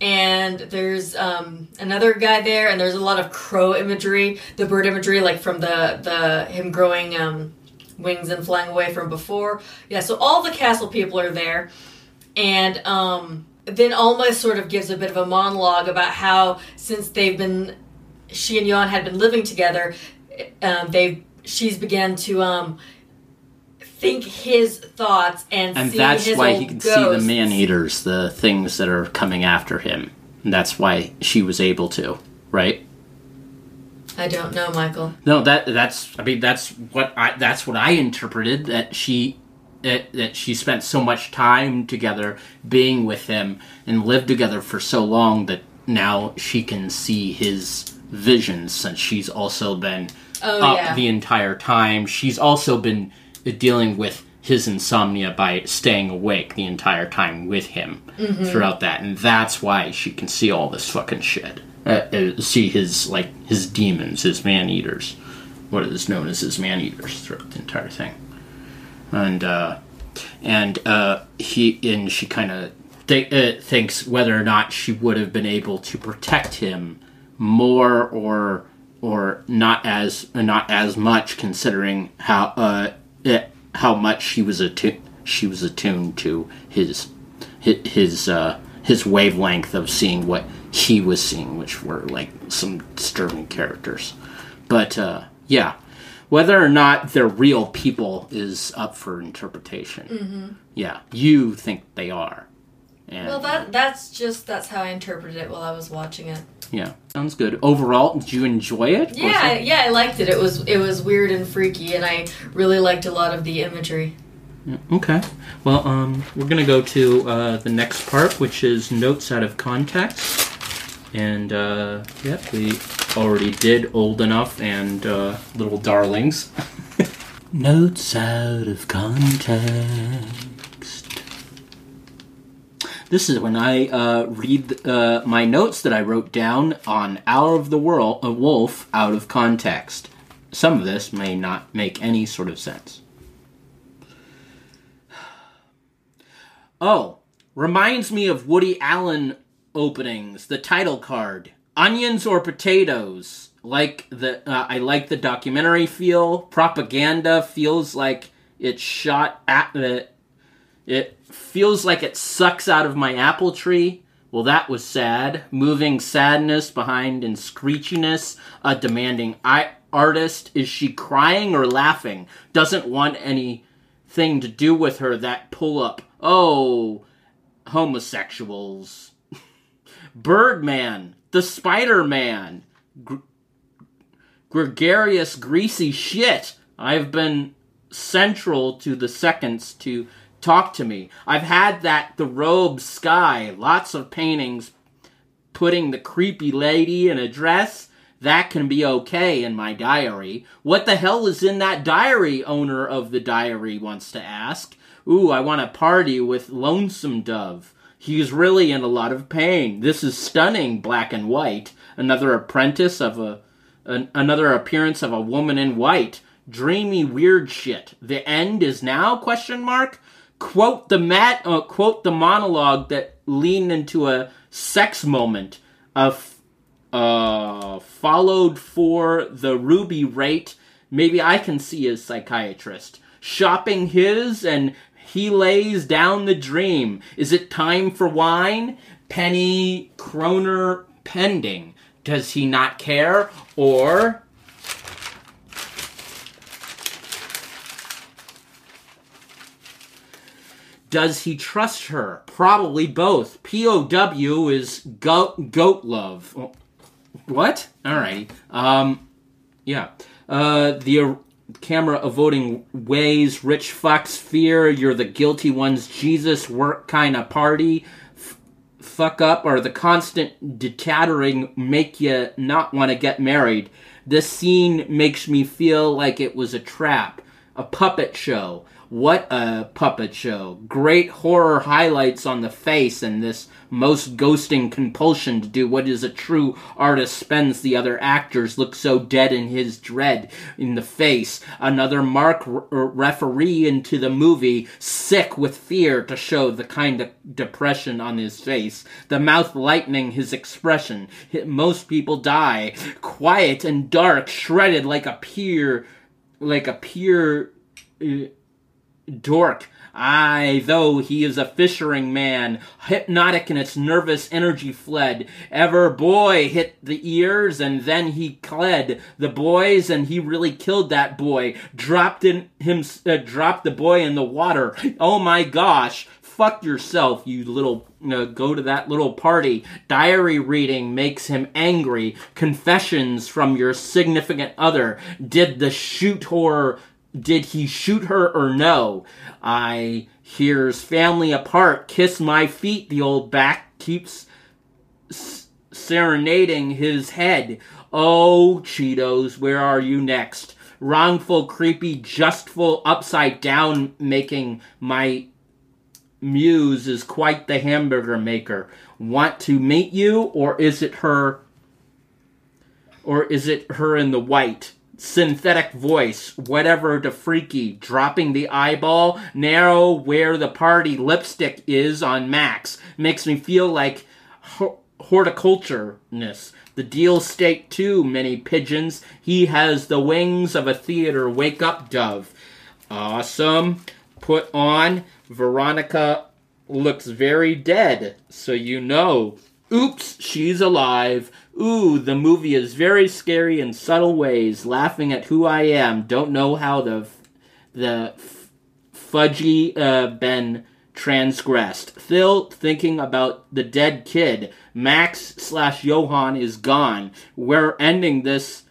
and there's um, another guy there, and there's a lot of crow imagery, the bird imagery, like from the the him growing um, wings and flying away from before. Yeah, so all the castle people are there, and um, then Alma sort of gives a bit of a monologue about how since they've been, she and Jan had been living together, um, they she's began to um, think his thoughts and, and that's why he can see the man eaters, the things that are coming after him. And that's why she was able to, right? I don't know, Michael. No, that that's I mean that's what I that's what I interpreted that she that, that she spent so much time together being with him and lived together for so long that now she can see his visions since she's also been Oh, up yeah. the entire time. She's also been dealing with his insomnia by staying awake the entire time with him Mm-hmm. throughout that, and that's why she can see all this fucking shit. Uh, uh, see his like his demons, his man eaters, what is known as his man eaters throughout the entire thing, and uh, and uh, he and she kind of th- uh, thinks whether or not she would have been able to protect him more or or not as not as much considering how uh it, how much she was attuned she was attuned to his his his, uh, his wavelength of seeing what he was seeing, which were like some disturbing characters. But uh, yeah, whether or not they're real people is up for interpretation. Mm-hmm. Yeah, you think they are. And, Well, that that's just that's how I interpreted it while I was watching it. yeah, sounds good. Overall, did you enjoy it? Yeah, it- yeah, I liked it. It was it was weird and freaky, and I really liked a lot of the imagery. Okay. Well, um, we're gonna go to uh, the next part, which is notes out of context. And uh, yep, we already did old enough and uh, little darlings. (laughs) notes out of context. This is when I uh, read uh, my notes that I wrote down on Hour of the World, uh, Wolf out of context. Some of this may not make any sort of sense. (sighs) Oh, reminds me of Woody Allen openings. The title card: onions or potatoes. Like the, uh, I like the documentary feel. Propaganda feels like it's shot at the. It feels like it sucks out of my apple tree. Well, that was sad. Moving sadness behind and screechiness. A demanding I- artist. Is she crying or laughing? Doesn't want anything to do with her. That pull up. Oh, homosexuals. Birdman. The Spider Man. Gr- gregarious, greasy shit. I've been central to the seconds to talk to me. I've had that the robe sky, lots of paintings putting the creepy lady in a dress. That can be okay in my diary. What the hell is in that diary? Owner of the diary wants to ask. Ooh, I want to party with Lonesome Dove. He's really in a lot of pain. This is stunning, black and white. Another apprentice of a an, another appearance of a woman in white. Dreamy weird shit. The end is now? Question mark. Quote the mat. Uh, quote the monologue that leaned into a sex moment. Of uh, followed for the ruby rate. Maybe I can see a psychiatrist. Shopping his and he lays down the dream. Is it time for wine? Penny Kroner pending. Does he not care? Or does he trust her? Probably both. POW is goat, goat love. What? Alrighty. Um, yeah. Uh, the camera avoiding ways, rich fucks, fear, you're the guilty ones, Jesus, work kind of party, f- fuck up, or the constant detattering make you not want to get married. This scene makes me feel like it was a trap, a puppet show. What a puppet show. Great horror highlights on the face and this most ghosting compulsion to do what is a true artist spends the other actors look so dead in his dread in the face. Another mark referee into the movie, sick with fear to show the kind of depression on his face. The mouth lightening his expression. Most people die. Quiet and dark, shredded like a pure, like a pure uh, dork. Aye, though he is a fishing man, hypnotic in its nervous energy fled. Ever boy hit the ears, and then he cled the boys, and he really killed that boy. Dropped in him, uh, dropped the boy in the water. Oh my gosh! Fuck yourself, you little. Uh, go to that little party. Diary reading makes him angry. Confessions from your significant other. Did the shoot horror did he shoot her or no? I hears family apart, kiss my feet, the old back keeps s- serenading his head. Oh, Cheetos, where are you next? Wrongful, creepy, justful, upside down making my muse is quite the hamburger maker. Want to meet you, or is it her? Or is it her in the white? Synthetic voice, whatever the freaky, dropping the eyeball, narrow where the party lipstick is on Max, makes me feel like ho- horticultureness. The deal stake too, many pigeons. He has the wings of a theater wake up dove. Awesome. Put on. Veronica looks very dead, so you know. Oops, she's alive. Ooh, the movie is very scary in subtle ways. Laughing at who I am. Don't know how the the f- fudgy uh, been transgressed. Phil thinking about the dead kid. Max slash Johan is gone. We're ending this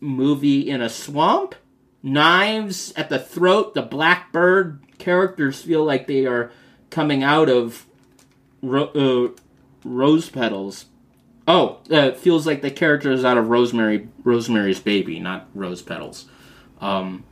movie in a swamp. Knives at the throat. The blackbird characters feel like they are coming out of ro- uh, rose petals. Oh, uh, it feels like the character is out of Rosemary Rosemary's Baby, not Rose Petals. Um,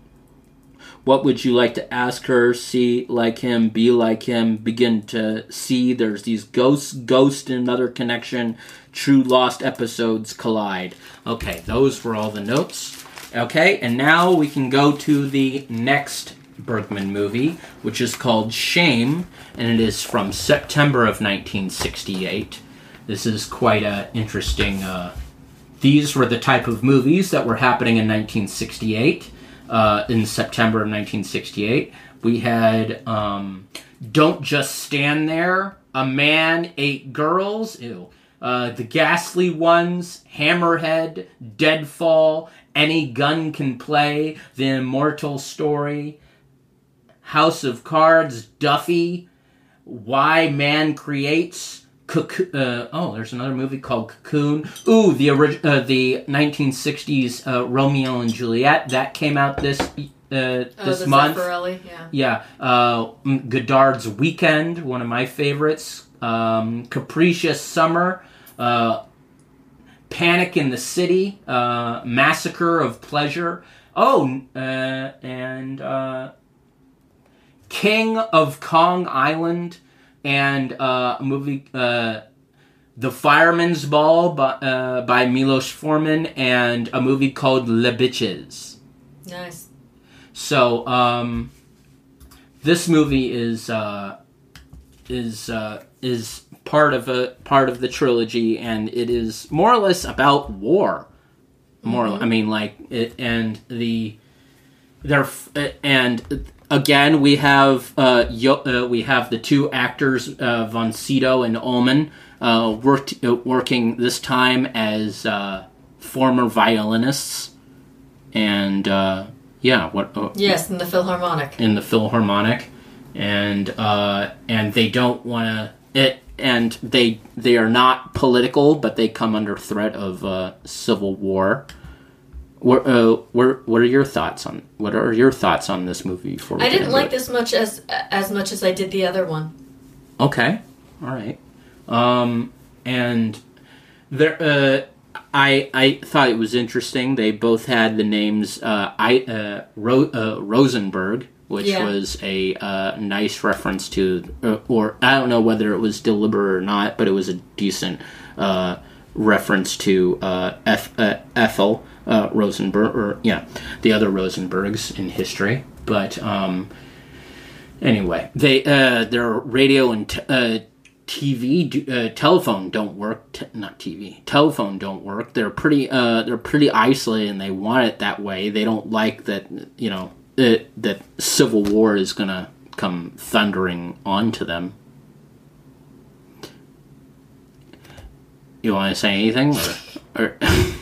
what would you like to ask her? See like him, be like him, begin to see there's these ghosts, ghost and another connection, true lost episodes collide. Okay, those were all the notes. Okay, and now we can go to the next Bergman movie, which is called Shame, and it is from September of 1968. This is quite a interesting. Uh, these were the type of movies that were happening in 1968. Uh, in September of 1968, we had um, "Don't Just Stand There," "A Man Eight Girls," ew, uh, "The Ghastly Ones," "Hammerhead," "Deadfall," "Any Gun Can Play," "The Immortal Story," "House of Cards," "Duffy," "Why Man Creates." Cocoon, uh, oh, there's another movie called Cocoon. Ooh, the orig- uh, the 1960s uh, Romeo and Juliet that came out this uh, Oh, this the month. Zeffirelli, yeah. Yeah, uh, Godard's Weekend, one of my favorites. Um, Capricious Summer, uh, Panic in the City, uh, Massacre of Pleasure. Oh, uh, and uh, King of Kong Island, and uh, a movie, uh, The Fireman's Ball by, uh, by Milos Forman, and a movie called Le Bitches. Nice. So, um, this movie is uh, is uh, is part of a part of the trilogy, and it is more or less about war. More, I mean, like it, and the there and again we have uh, Yo, uh, we have the two actors uh, and Ullmann uh, worked uh, working this time as uh, former violinists, and uh, yeah, what uh, Yes, in the Philharmonic. in the Philharmonic, and uh, and they don't want to it, and they they are not political, but they come under threat of uh, civil war, what uh, what what are your thoughts on what are your thoughts on this movie? Before we I didn't like it? this much as as much as I did the other one. Okay, all right. Um, and there, uh, I I thought it was interesting. They both had the names uh, I uh, Ro- uh, Rosenberg, which Yeah. was a uh, nice reference to, uh, or I don't know whether it was deliberate or not, but it was a decent uh, reference to uh, F, uh, Ethel uh, Rosenberg, or yeah, the other Rosenbergs in history. But um, anyway, they uh, their radio and t- uh, TV, do- uh, telephone don't work. T- not TV, telephone don't work. They're pretty, uh, they're pretty isolated, and they want it that way. They don't like that, you know, it, that civil war is gonna come thundering onto them. You want to say anything, or, or (laughs)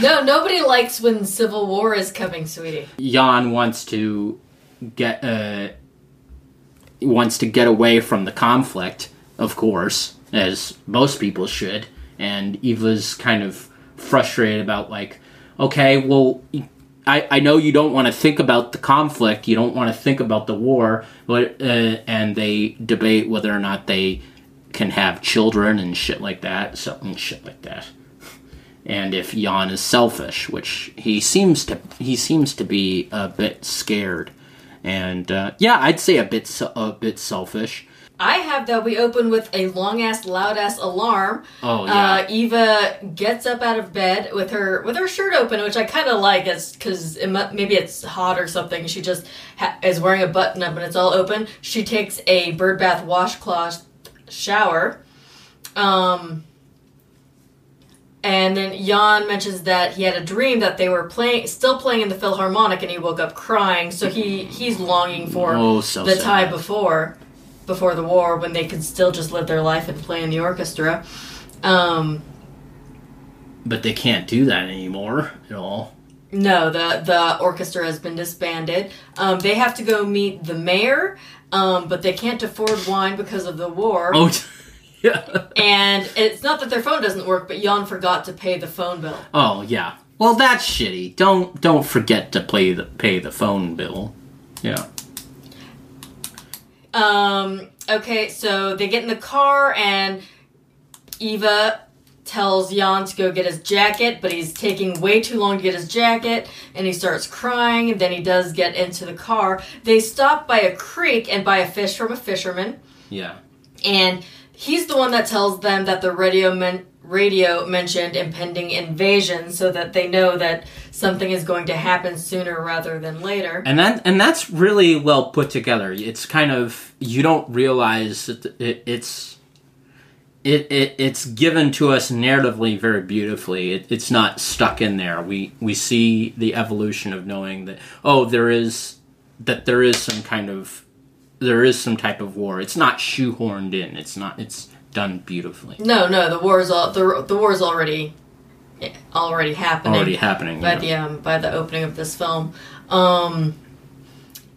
No, nobody likes when civil war is coming, sweetie. Jan wants to get, uh, wants to get away from the conflict, of course, as most people should. And Eva's kind of frustrated about, like, okay, well, I, I know you don't want to think about the conflict, you don't want to think about the war, but, uh, and they debate whether or not they can have children and shit like that, so, and shit like that. And if Jan is selfish, which he seems to, he seems to be a bit scared, and uh, yeah, I'd say a bit, a bit selfish. I have that we open with a long ass, loud ass alarm. Oh yeah, Uh, Eva gets up out of bed with her with her shirt open, which I kind of like, as because it, maybe it's hot or something. She just ha- is wearing a button up and it's all open. She takes a bird bath washcloth shower, um, and then Jan mentions that he had a dream that they were playing, still playing in the Philharmonic, and he woke up crying. So he he's longing for Oh, so the sad. time before before the war when they could still just live their life and play in the orchestra. Um, but they can't do that anymore at all. no, the the orchestra has been disbanded. Um, they have to go meet the mayor, um, but they can't afford wine because of the war. Oh, (laughs) yeah. (laughs) And it's not that their phone doesn't work, but Jan forgot to pay the phone bill. Oh yeah. Well, that's shitty. Don't don't forget to pay the pay the phone bill. Yeah. Um, okay, so they get in the car and Eva tells Jan to go get his jacket, but he's taking way too long to get his jacket and he starts crying and then he does get into the car. They stop by a creek and buy a fish from a fisherman Yeah. and he's the one that tells them that the radio men- radio mentioned impending invasion so that they know that something is going to happen sooner rather than later. And that and that's really well put together. It's kind of you don't realize that it, it's it, it it's given to us narratively very beautifully. It, it's not stuck in there. We we see the evolution of knowing that oh there is that there is some kind of there is some type of war. It's not shoehorned in. It's not. It's done beautifully. No, no, the war is all the the war is already already happening Already happening. by yeah. the um, by the opening of this film. Um,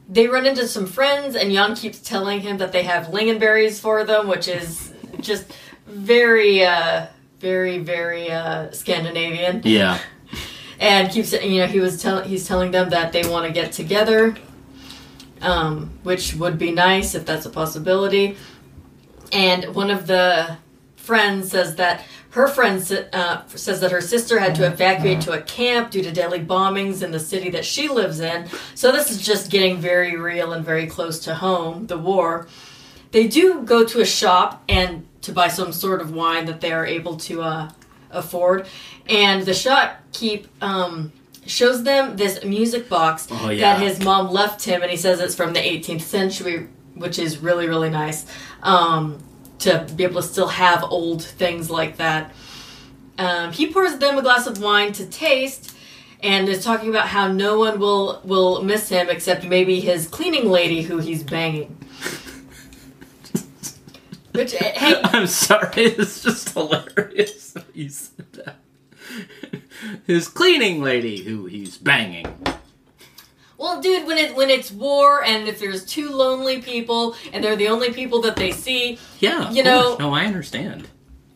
they run into some friends, and Jan keeps telling him that they have lingonberries for them, which is just very, uh, very, very uh, Scandinavian. Yeah. And keeps you know he was telling he's telling them that they want to get together, um, which would be nice if that's a possibility. And one of the friends says that her friend uh, says that her sister had to evacuate to a camp due to deadly bombings in the city that she lives in. So this is just getting very real and very close to home. The war. They do go to a shop and to buy some sort of wine that they are able to uh, afford, and the shopkeep um, shows them this music box Oh, yeah. that his mom left him, and he says it's from the 18th century, which is really really nice um, to be able to still have old things like that. Um, he pours them a glass of wine to taste, and is talking about how no one will will miss him except maybe his cleaning lady who he's banging. Which hey, (laughs) I'm sorry, it's just hilarious you said that. His cleaning lady who he's banging. Well, dude, when it when it's war and if there's two lonely people and they're the only people that they see, Yeah. You know- course. No, I understand.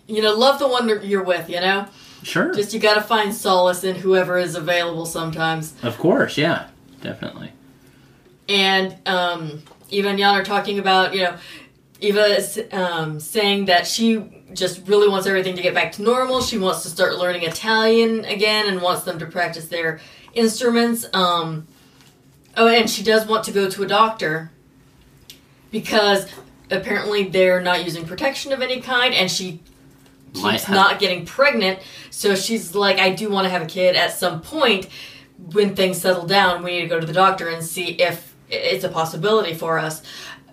you know, love the one you're with, you know. Sure. Just you got to find solace in whoever is available sometimes. of course, yeah, definitely. and um, Eva and Jan are talking about, you know, Eva is um, saying that she just really wants everything to get back to normal. She wants to start learning Italian again and wants them to practice their instruments. Um, oh, and she does want to go to a doctor because apparently they're not using protection of any kind, and she keeps not getting pregnant. So she's like, I do want to have a kid at some point. When things settle down, we need to go to the doctor and see if it's a possibility for us.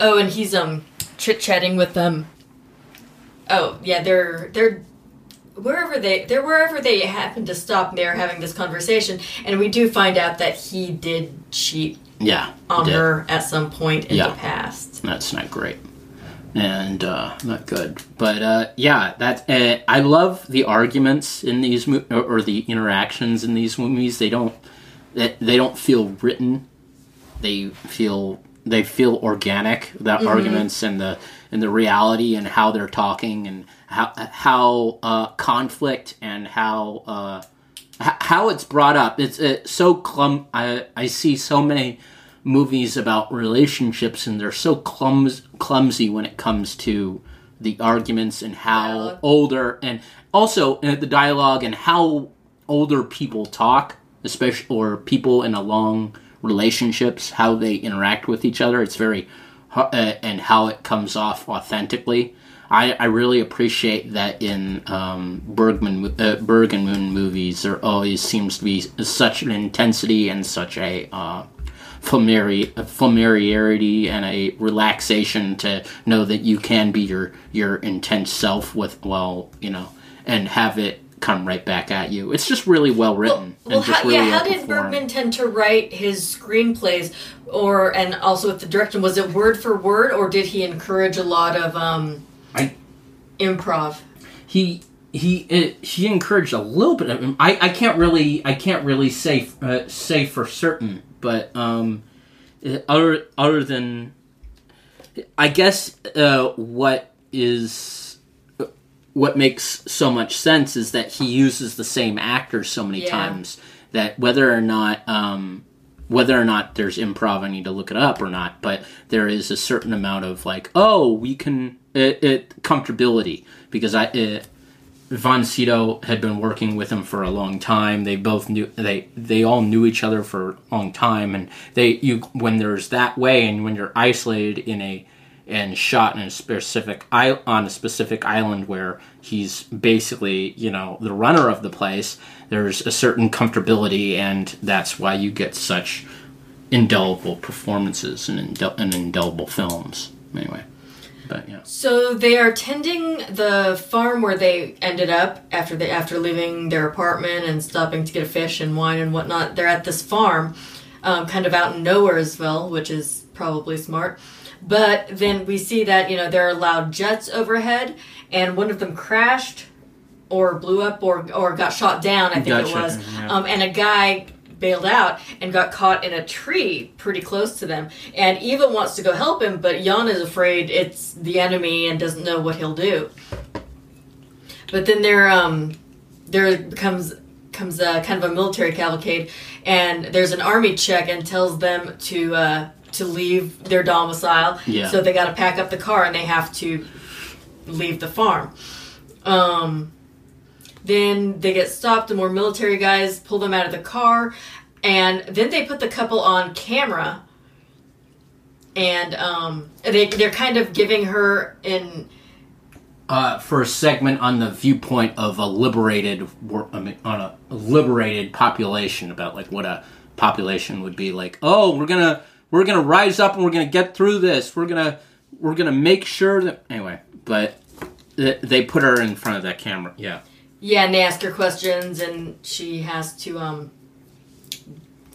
Oh, and he's um chit chatting with them. Oh yeah, they're they're wherever they they're wherever they happen to stop. They're having this conversation, and we do find out that he did cheat Yeah. on her at some point in Yeah. the past. That's not great. And uh, not good, but uh, yeah, that uh, I love the arguments in these mo- or, or the interactions in these movies. They don't they, they don't feel written. They feel they feel organic. The arguments and the and the reality and how they're talking and how how uh, conflict and how uh, how it's brought up. It's uh, so clum. I I see so many movies about relationships and they're so clums clumsy when it comes to the arguments and how Dialogue. older and also uh, the dialogue and how older people talk, especially or people in a long relationships, how they interact with each other. It's very and how it comes off authentically. I, I really appreciate that in um, Bergman uh, Moon movies. There always seems to be such an intensity and such a uh, familiarity and a relaxation to know that you can be your your intense self with well you know and have it come right back at you. It's just really well written Well, and just how, really yeah, how did. Bergman tend to write his screenplays, or and also with the direction? Was it word for word, or did he encourage a lot of um, I- improv? he he uh, he encouraged a little bit of I, I can't really I can't really say uh, say for certain but um uh, other other than I guess uh, what is what makes so much sense is that he uses the same actors so many Yeah. times that whether or not um whether or not there's improv, I need to look it up or not, but there is a certain amount of like, oh, we can it, it comfortability because I it, Von Sydow had been working with him for a long time. They both knew they they all knew each other for a long time, and they you when there's that way, and when you're isolated in a and shot in a specific on a specific island where he's basically you know the runner of the place. There's a certain comfortability, and that's why you get such indelible performances and, indel- and indelible films. Anyway, but yeah. So they are tending the farm where they ended up after they after leaving their apartment and stopping to get a fish and wine and whatnot. They're at this farm, um, kind of out in Nowheresville, which is probably smart. But then we see that you know there are loud jets overhead, and one of them crashed, or blew up, or or got shot down. I think Got it was. yeah. Um, and a guy bailed out and got caught in a tree pretty close to them. And Eva wants to go help him, but Jan is afraid it's the enemy and doesn't know what he'll do. But then there, um, there becomes comes a kind of a military cavalcade, and there's an army check and tells them to uh, to leave their domicile. Yeah. So they got to pack up the car and they have to leave the farm. Um, then they get stopped. The more military guys pull them out of the car, and then they put the couple on camera. And um, they they're kind of giving her in uh, for a segment on the viewpoint of a liberated wor- I mean, on a liberated population about like what a population would be like. Oh, we're gonna we're gonna rise up and we're gonna get through this. We're gonna we're gonna make sure that anyway. But th- they put her in front of that camera. Yeah, yeah, and they ask her questions, and she has to um,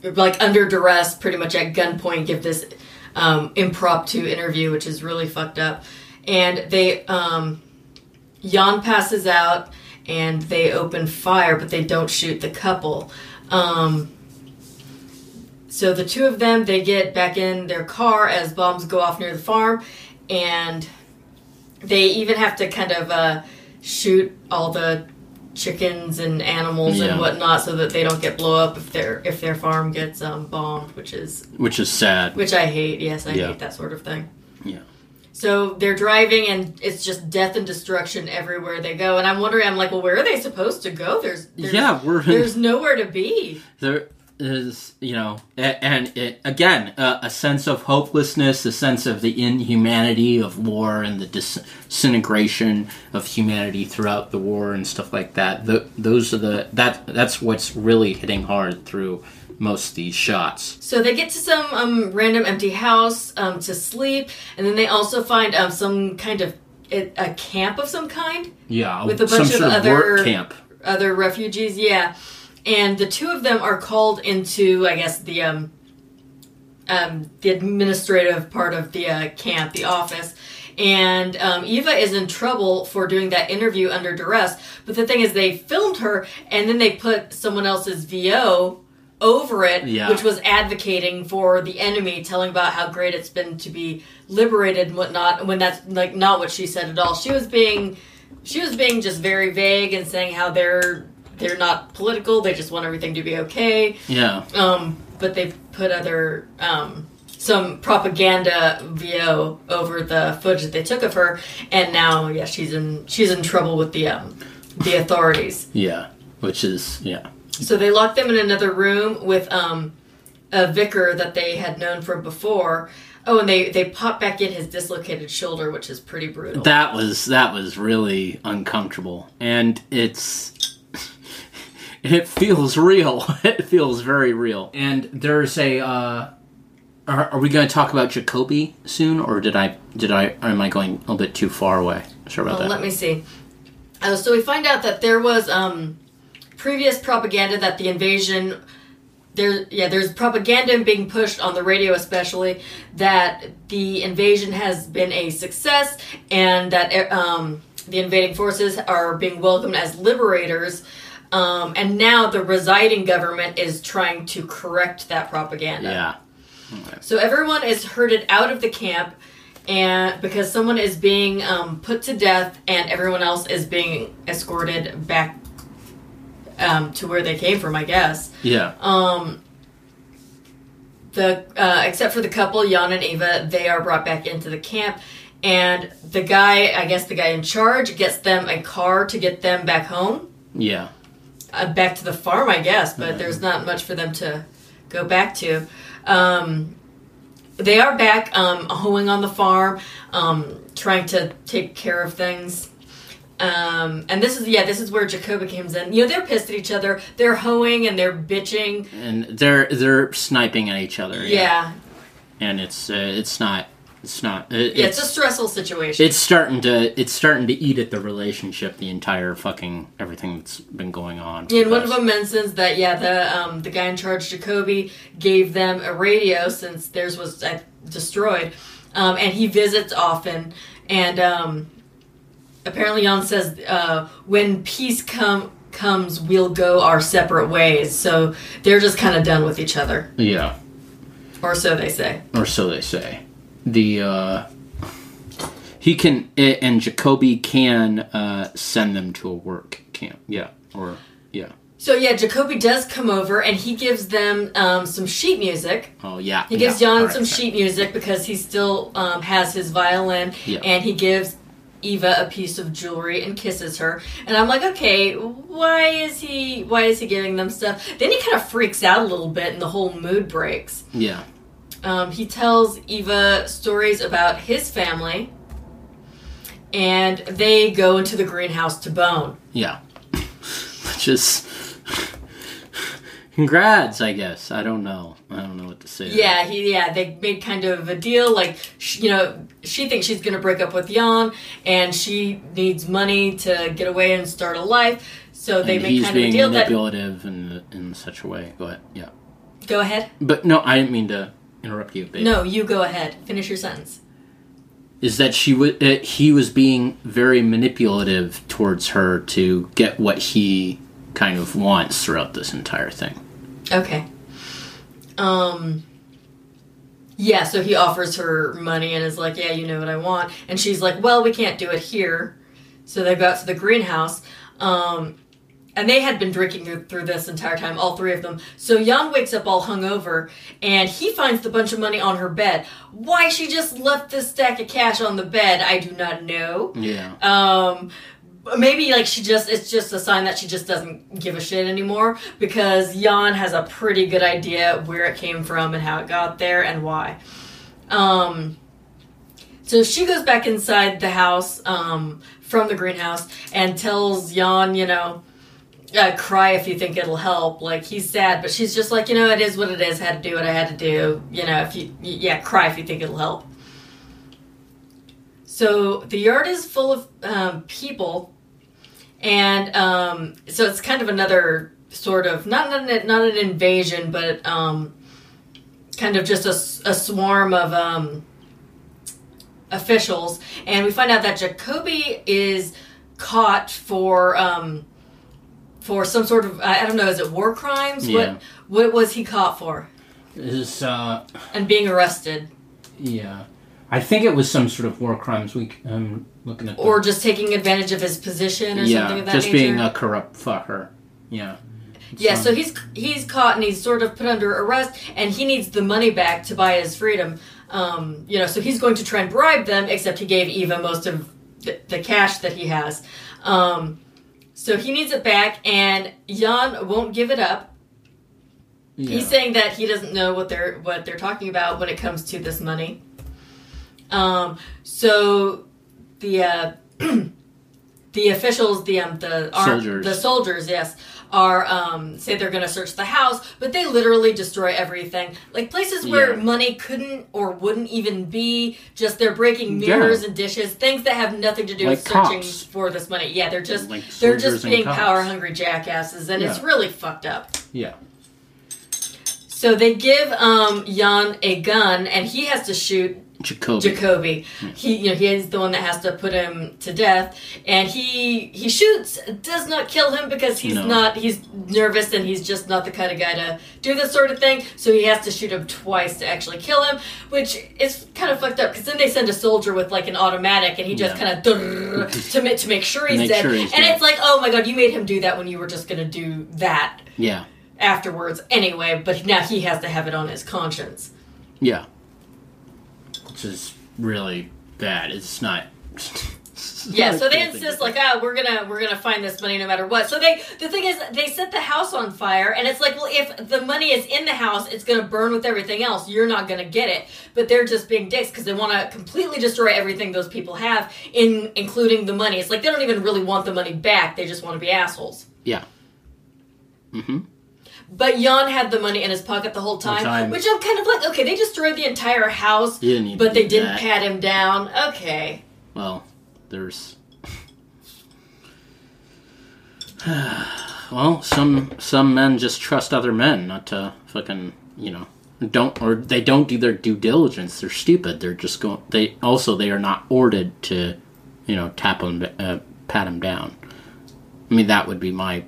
like under duress, pretty much at gunpoint, give this um, impromptu interview, which is really fucked up. And they um, Jan passes out and they open fire, but they don't shoot the couple. Um, so the two of them, they get back in their car as bombs go off near the farm, and they even have to kind of uh, shoot all the chickens and animals Yeah. and whatnot, so that they don't get blow up if their if their farm gets um, bombed, which is which is sad. which I hate. Yes, I Yeah. hate that sort of thing. Yeah. So they're driving and it's just death and destruction everywhere they go. And I'm wondering, I'm like, well, where are they supposed to go? There's, there's yeah, we're there's nowhere to be. there is you know and it, again uh, a sense of hopelessness a sense of the inhumanity of war and the disintegration of humanity throughout the war and stuff like that the, those are the that that's what's really hitting hard through most of these shots So they get to some um, random empty house um, to sleep, and then they also find um, some kind of a, a camp of some kind. yeah With a some bunch of sort of other- work camp other refugees, yeah. And the two of them are called into, I guess, the um, um, the administrative part of the uh, camp, the office. And um, Eva is in trouble for doing that interview under duress. But the thing is, they filmed her, and then they put someone else's VO over it, Yeah. which was advocating for the enemy, telling about how great it's been to be liberated and whatnot. When that's like not what she said at all. She was being she was being just very vague and saying how they're they're not political. They just want everything to be okay. yeah Um, but they put other um, some propaganda VO over the footage that they took of her, and now yeah, she's in she's in trouble with the um, the authorities. yeah which is yeah So they locked them in another room with um, a vicar that they had known from before. Oh, and they they pop back in his dislocated shoulder, which is pretty brutal. that was that was really uncomfortable and it's it feels real (laughs) it feels very real and there's a uh are, are we going to talk about jacobi soon or did i did i or am i going a little bit too far away sorry about Well, that let me see. Uh, so we find out that there was um, previous propaganda that the invasion. There, yeah, there's propaganda being pushed on the radio, especially that the invasion has been a success and that um, the invading forces are being welcomed as liberators. Um, and now the residing government is trying to correct that propaganda. yeah So everyone is herded out of the camp, and because someone is being um, put to death, and everyone else is being escorted back um, to where they came from, I guess. yeah Um, the uh, except for the couple, Jan and Eva, they are brought back into the camp, and the guy, I guess the guy in charge, gets them a car to get them back home, yeah uh, back to the farm, I guess. But there's not much for them to go back to. Um, they are back um, hoeing on the farm, um, trying to take care of things. Um, and this is yeah, this is where Jacoba comes in. You know, they're pissed at each other. They're hoeing and they're bitching. and they're they're sniping at each other Yeah, and it's uh, it's not it's not it, yeah, it's, a stressful situation. it's starting to it's starting to eat at the relationship the entire fucking everything that's been going on Yeah, and one of them mentions that yeah, the um, the guy in charge, Jacobi, gave them a radio since theirs was uh, destroyed, um, and he visits often. And um, apparently, Jan says uh, when peace come comes, we'll go our separate ways. So they're just kind of done with each other, yeah or so they say. or so they say. The uh, he can eh, and Jacobi can uh, send them to a work camp. Yeah, or yeah. So yeah, Jacobi does come over and he gives them um, some sheet music. Oh yeah. He gives yeah. Jan right, some sorry. sheet music because he still um, has his violin, Yeah. and he gives Eva a piece of jewelry and kisses her. And I'm like, okay, why is he? Why is he giving them stuff? Then he kind of freaks out a little bit, and the whole mood breaks. Yeah. Um, he tells Eva stories about his family, and they go into the greenhouse to bone. Yeah. (laughs) Which is. Congrats, I guess. I don't know. I don't know what to say. Yeah, he yeah they made kind of a deal like sh you know she thinks she's gonna break up with Jan and she needs money to get away and start a life. So they and make he's kind of a deal that manipulative in in such a way. Go ahead. Yeah. go ahead. But no, I didn't mean to interrupt you. Babe. No, you go ahead. Finish your sentence. is that she was uh, he was being very manipulative towards her to get what he kind of wants throughout this entire thing. Okay. Um. Yeah, so he offers her money and is like, "Yeah, you know what I want," and she's like, "Well, we can't do it here." So they go out to the greenhouse. Um, and they had been drinking through this entire time, all three of them. So Jan wakes up all hungover, and he finds the bunch of money on her bed. Why she just left this stack of cash on the bed, I do not know. Yeah. Um, maybe like she just it's just a sign that she just doesn't give a shit anymore because Jan has a pretty good idea where it came from and how it got there and why. Um, so she goes back inside the house um, from the greenhouse and tells Jan, you know, uh, cry if you think it'll help. Like he's sad, but she's just like, you know, it is what it is. Had to do what I had to do. You know, if you, yeah, cry if you think it'll help. So the yard is full of um, people, and um, so it's kind of another sort of not not an, not an invasion, but um, kind of just a, a swarm of um, officials, and we find out that Jacobi is caught for um, for some sort of I don't know, is it war crimes? Yeah. What what was he caught for? Is uh And being arrested, yeah. I think it was some sort of war crimes. We um looking at the, or just taking advantage of his position, or something yeah, of that just nature. being a corrupt fucker. Yeah. Yeah, So- so he's he's caught and he's sort of put under arrest, and he needs the money back to buy his freedom. Um, you know, so he's going to try and bribe them. Except he gave Eva most of the, the cash that he has. Um, so he needs it back, and Jan won't give it up. yeah. He's saying that he doesn't know what they're what they're talking about when it comes to this money. Um, so the uh, (clears throat) the officials, the um, the Soldiers. the soldiers, yes, are um, say they're going to search the house, but they literally destroy everything, like places where Yeah. money couldn't or wouldn't even be. Just they're breaking Yeah. mirrors and dishes, things that have nothing to do with searching cops. for this money. Yeah, they're just Like they're just being power hungry jackasses, and it's really fucked up. yeah. So they give um, Jan a gun, and he has to shoot Jacobi. Jacobi. Hmm. He, you know, he is the one that has to put him to death, and he he shoots, does not kill him because he's No. not he's nervous and he's just not the kind of guy to do this sort of thing. So he has to shoot him twice to actually kill him, which is kind of fucked up because then they send a soldier with like an automatic, and he just Yeah. kind of to ma- to make sure he's Make dead. sure he's and dead. it's like, oh my god, you made him do that when you were just gonna do that Yeah. afterwards anyway. But now he has to have it on his conscience. Yeah. Which is really bad. It's not. (laughs) Yeah, not so they insist like, ah, we're gonna we're gonna find this money no matter what. So they the thing is they set the house on fire and it's like, well, if the money is in the house, it's gonna burn with everything else. You're not gonna get it. But they're just being dicks because they want to completely destroy everything those people have, in including the money. It's like they don't even really want the money back. They just want to be assholes. Yeah. Mm-hmm. But Jan had the money in his pocket the whole time, time. which I'm kind of like, okay, they destroyed the entire house, but they didn't that. pat him down. Okay. Well, there's. (sighs) well, some some men just trust other men not to fucking you know don't or they don't do their due diligence. They're stupid. They're just going. They also they are not ordered to, you know, tap them, uh, pat them down. I mean that would be my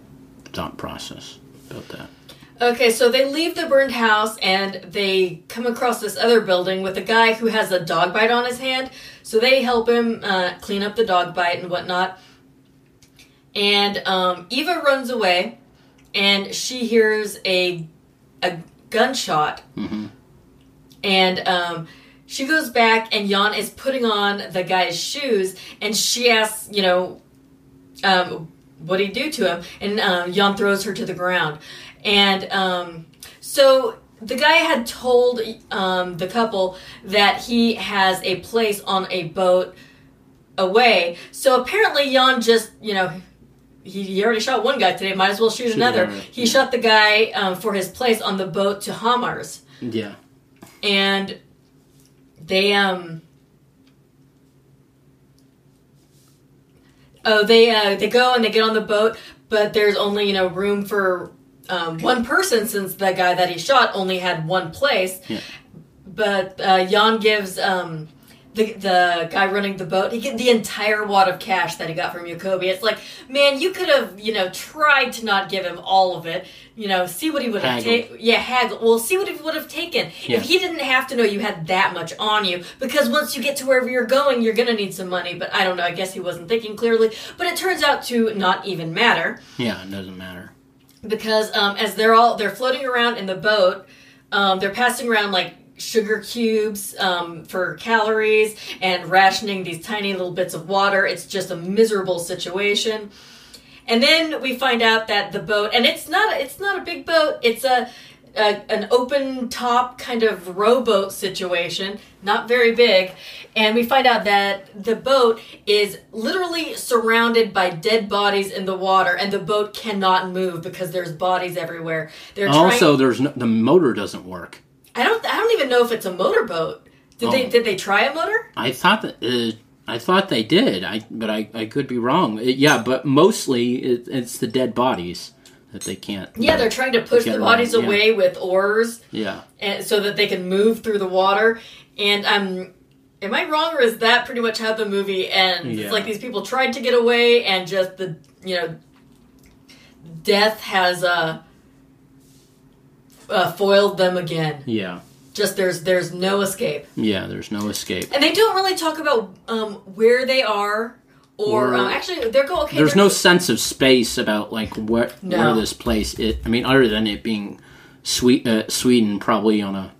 thought process about that. Okay, so they leave the burned house and they come across this other building with a guy who has a dog bite on his hand. So they help him uh, clean up the dog bite and whatnot. And um, Eva runs away and she hears a, a gunshot. Mhm. And um, she goes back and Jan is putting on the guy's shoes and she asks, you know, um, what he do to him? And um, Jan throws her to the ground. And um, so the guy had told um, the couple that he has a place on a boat away. So apparently Jan just, you know, he, he already shot one guy today. Might as well shoot Shoot another. He yeah. shot the guy um, for his place on the boat to Hamars, Yeah. and they um. Oh, they uh, they go and they get on the boat, but there's only you know room for um, one person since the guy that he shot only had one place. Yeah. But uh, Jan gives um, the the guy running the boat, he get the entire wad of cash that he got from Yakobi. It's like, man, you could have, you know, tried to not give him all of it. You know, see what he would have taken. Yeah, haggle. Well, see what he would have taken Yeah. if he didn't have to know you had that much on you. Because once you get to wherever you're going, you're gonna need some money. But I don't know. I guess he wasn't thinking clearly. But it turns out to not even matter Yeah, it doesn't matter. because um, as they're all they're floating around in the boat, um, they're passing around like sugar cubes um, for calories and rationing these tiny little bits of water. It's just a miserable situation. And then we find out that the boat, and it's not it's not a big boat. It's a, a an open top kind of rowboat situation, not very big. And we find out that the boat is literally surrounded by dead bodies in the water, and the boat cannot move because there's bodies everywhere. They're Also, trying. there's no, the motor doesn't work. I don't. I don't even know if it's a motorboat. Did they Oh. did they try a motor? I thought that uh, I thought they did. I but I, I could be wrong. It- yeah, but mostly it, it's the dead bodies that they can't. Yeah, they're trying to push the around, bodies yeah. away with oars. yeah. and so that they can move through the water. And um, am I wrong, or is that pretty much how the movie ends? Yeah. It's like these people tried to get away, and just the you know, death has uh, uh foiled them again. Yeah. Just there's there's no escape, Yeah. There's no escape. and they don't really talk about um where they are. Or, Or- um, actually, they're go okay. There's no sense of space about like what No. where this place. It. I mean, other than it being Swe- uh, Sweden, probably on a,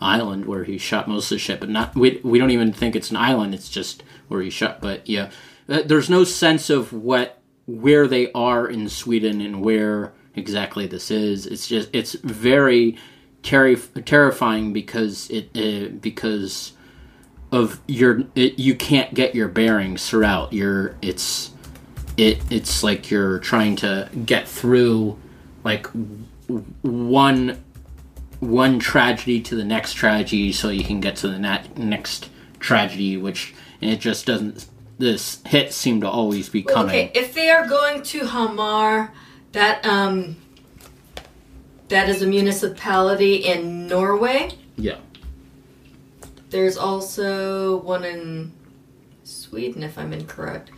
island where he shot most of the ship, but not. We we don't even think it's an island. It's just where he shot. But yeah, Uh, there's no sense of what where they are in Sweden and where exactly this is. It's just it's very terri- terrifying because it uh, because of your it, you can't get your bearings throughout. You're it's it it's like you're trying to get through like one one tragedy to the next tragedy so you can get to the nat- next tragedy which and it just doesn't this hit seem to always be coming okay, if they are going to Hamar, that um, that is a municipality in Norway. yeah There's also one in Sweden, if I'm incorrect.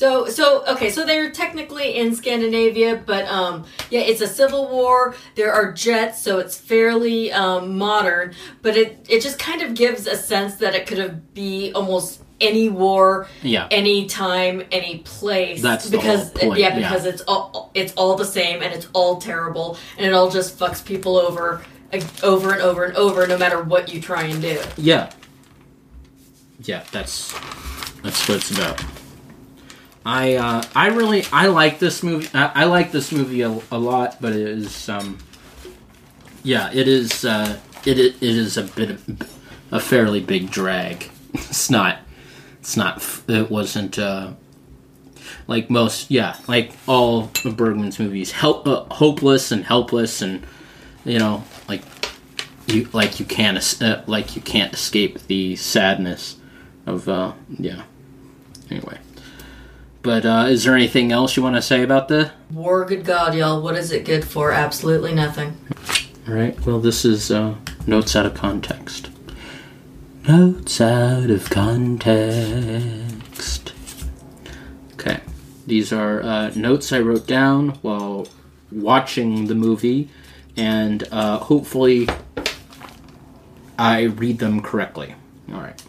So, so okay, so they're technically in Scandinavia, but um, yeah, it's a civil war. There are jets, so it's fairly um, modern. But it it just kind of gives a sense that it could have be almost any war, yeah any time, any place. That's because yeah, yeah. because it's all it's all the same and it's all terrible and it all just fucks people over, over and over and over, no matter what you try and do. yeah yeah that's that's what it's about i uh i really i like this movie i, I like this movie a, a lot but it is um yeah it is uh, it it is a bit of a fairly big drag. It's not it's not it wasn't uh like most yeah like all of bergman's movies help uh, hopeless and helpless and you know like you like you can't uh, like you can't escape the sadness of uh yeah anyway but uh is there anything else you want to say about the War, good God, y'all. What is it good for? Absolutely nothing. all right well this is uh notes out of context notes out of context okay these are uh, notes i wrote down while watching the movie and uh, hopefully i read them correctly all right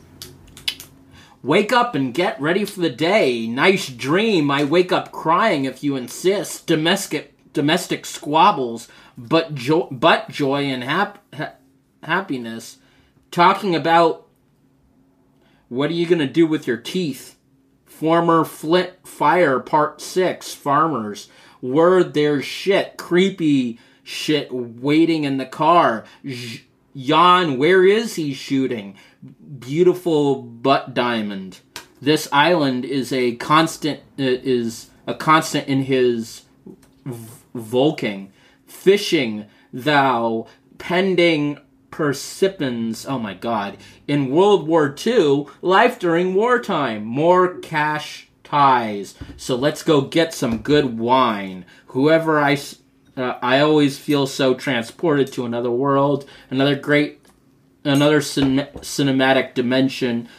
Wake up and get ready for the day. Nice dream. I wake up crying if you insist. Domestic domestic squabbles, but joy, but joy and hap, ha- happiness. Talking about what are you gonna do with your teeth? Former Flint Fire Part Six. Farmers. Word there's shit. Creepy shit waiting in the car. Jan, where is he shooting? Beautiful butt diamond. This island is a constant uh, is a constant in his volking, fishing thou pending persippins. Oh my god! In World War II, life during wartime, more cash ties. So let's go get some good wine. Whoever I uh, I always feel so transported to another world, another great another cin- cinematic dimension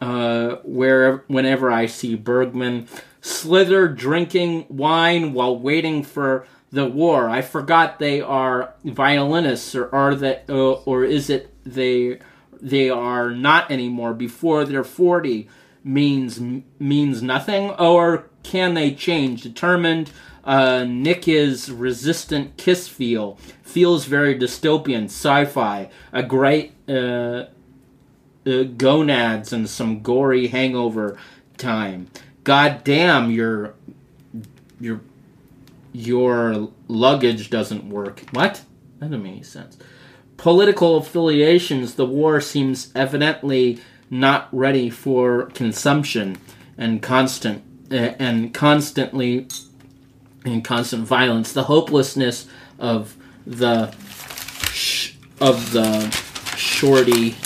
uh, where whenever I see Bergman slither drinking wine while waiting for the war. I forgot they are violinists, or are they, uh, or is it they they are not anymore before they're forty means means nothing, or can they change? Determined. Uh, Nick is resistant kiss feel feels very dystopian sci-fi a great uh, uh, gonads and some gory hangover time. God damn, your your your luggage doesn't work. What? That doesn't make any sense. Political affiliations. The war seems evidently not ready for consumption and constant uh, and constantly and constant violence. The hopelessness of the sh- of the shorty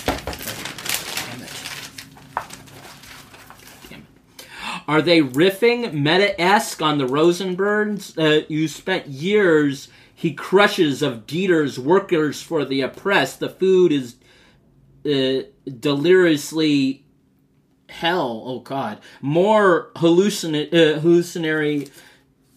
Are they riffing meta esque on the Rosenbergs? Uh, you spent years. He crushes of Dieter's workers for the oppressed. The food is uh, deliriously hell. Oh God! More hallucin- uh, hallucinatory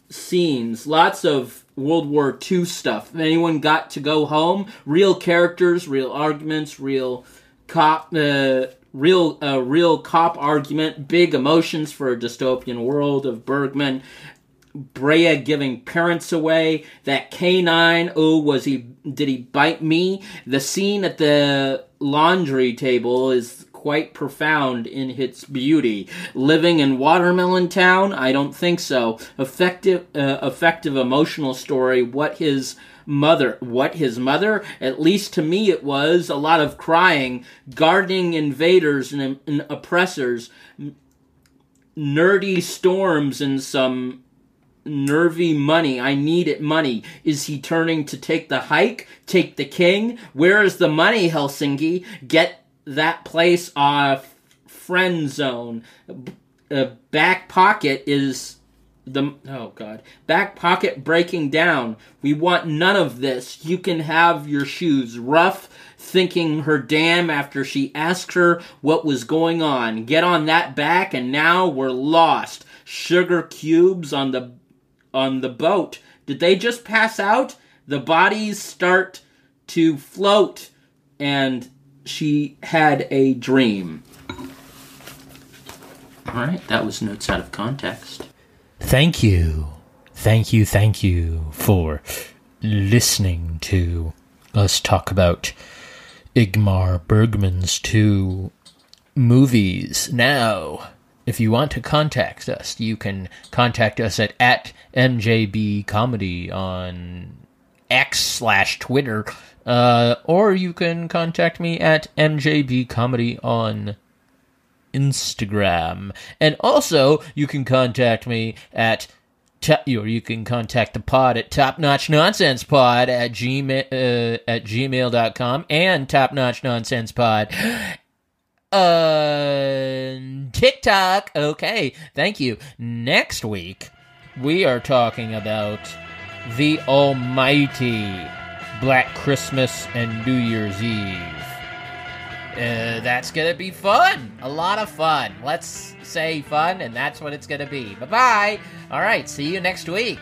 scenes. Lots of World War II stuff. Anyone got to go home, real characters, real arguments, real cop. Uh, real a real cop argument, big emotions for a dystopian world of Bergman. Brea giving parents away. That canine. Oh, was he? Did he bite me? The scene at the laundry table is quite profound in its beauty. Living in Watermelon Town? I don't think so. Effective, uh, effective emotional story. What his mother. What his mother? At least to me, it was a lot of crying, guarding invaders and, and oppressors, nerdy storms, and some nervy money. I need it money. Is he turning to take the hike? Take the king? Where is the money, Helsinki? Get that place off friend zone. Uh, back pocket is the oh god back pocket breaking down. We want none of this. You can have your shoes rough thinking her damn after she asked her what was going on. Get on that back and now we're lost. Sugar cubes on the on the boat. Did they just pass out? The bodies start to float and she had a dream all right that was notes out of context Thank you. Thank you, thank you for listening to us talk about Ingmar Bergman's two movies. Now, if you want to contact us, you can contact us at, at MJB Comedy on X slash Twitter, uh, or you can contact me at MJB Comedy on Instagram. And also, you can contact me at or you can contact the pod at topnotchnonsensepod at gmail uh, at gmail.com and Top Notch topnotchnonsensepod uh TikTok. Okay, thank you. Next week we are talking about the almighty Black Christmas and New Year's Eve. Uh, that's gonna be fun. A lot of fun. Let's say fun, and that's what it's gonna be. Bye bye. All right, see you next week.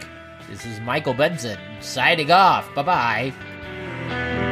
This is Michael Benson signing off. Bye bye.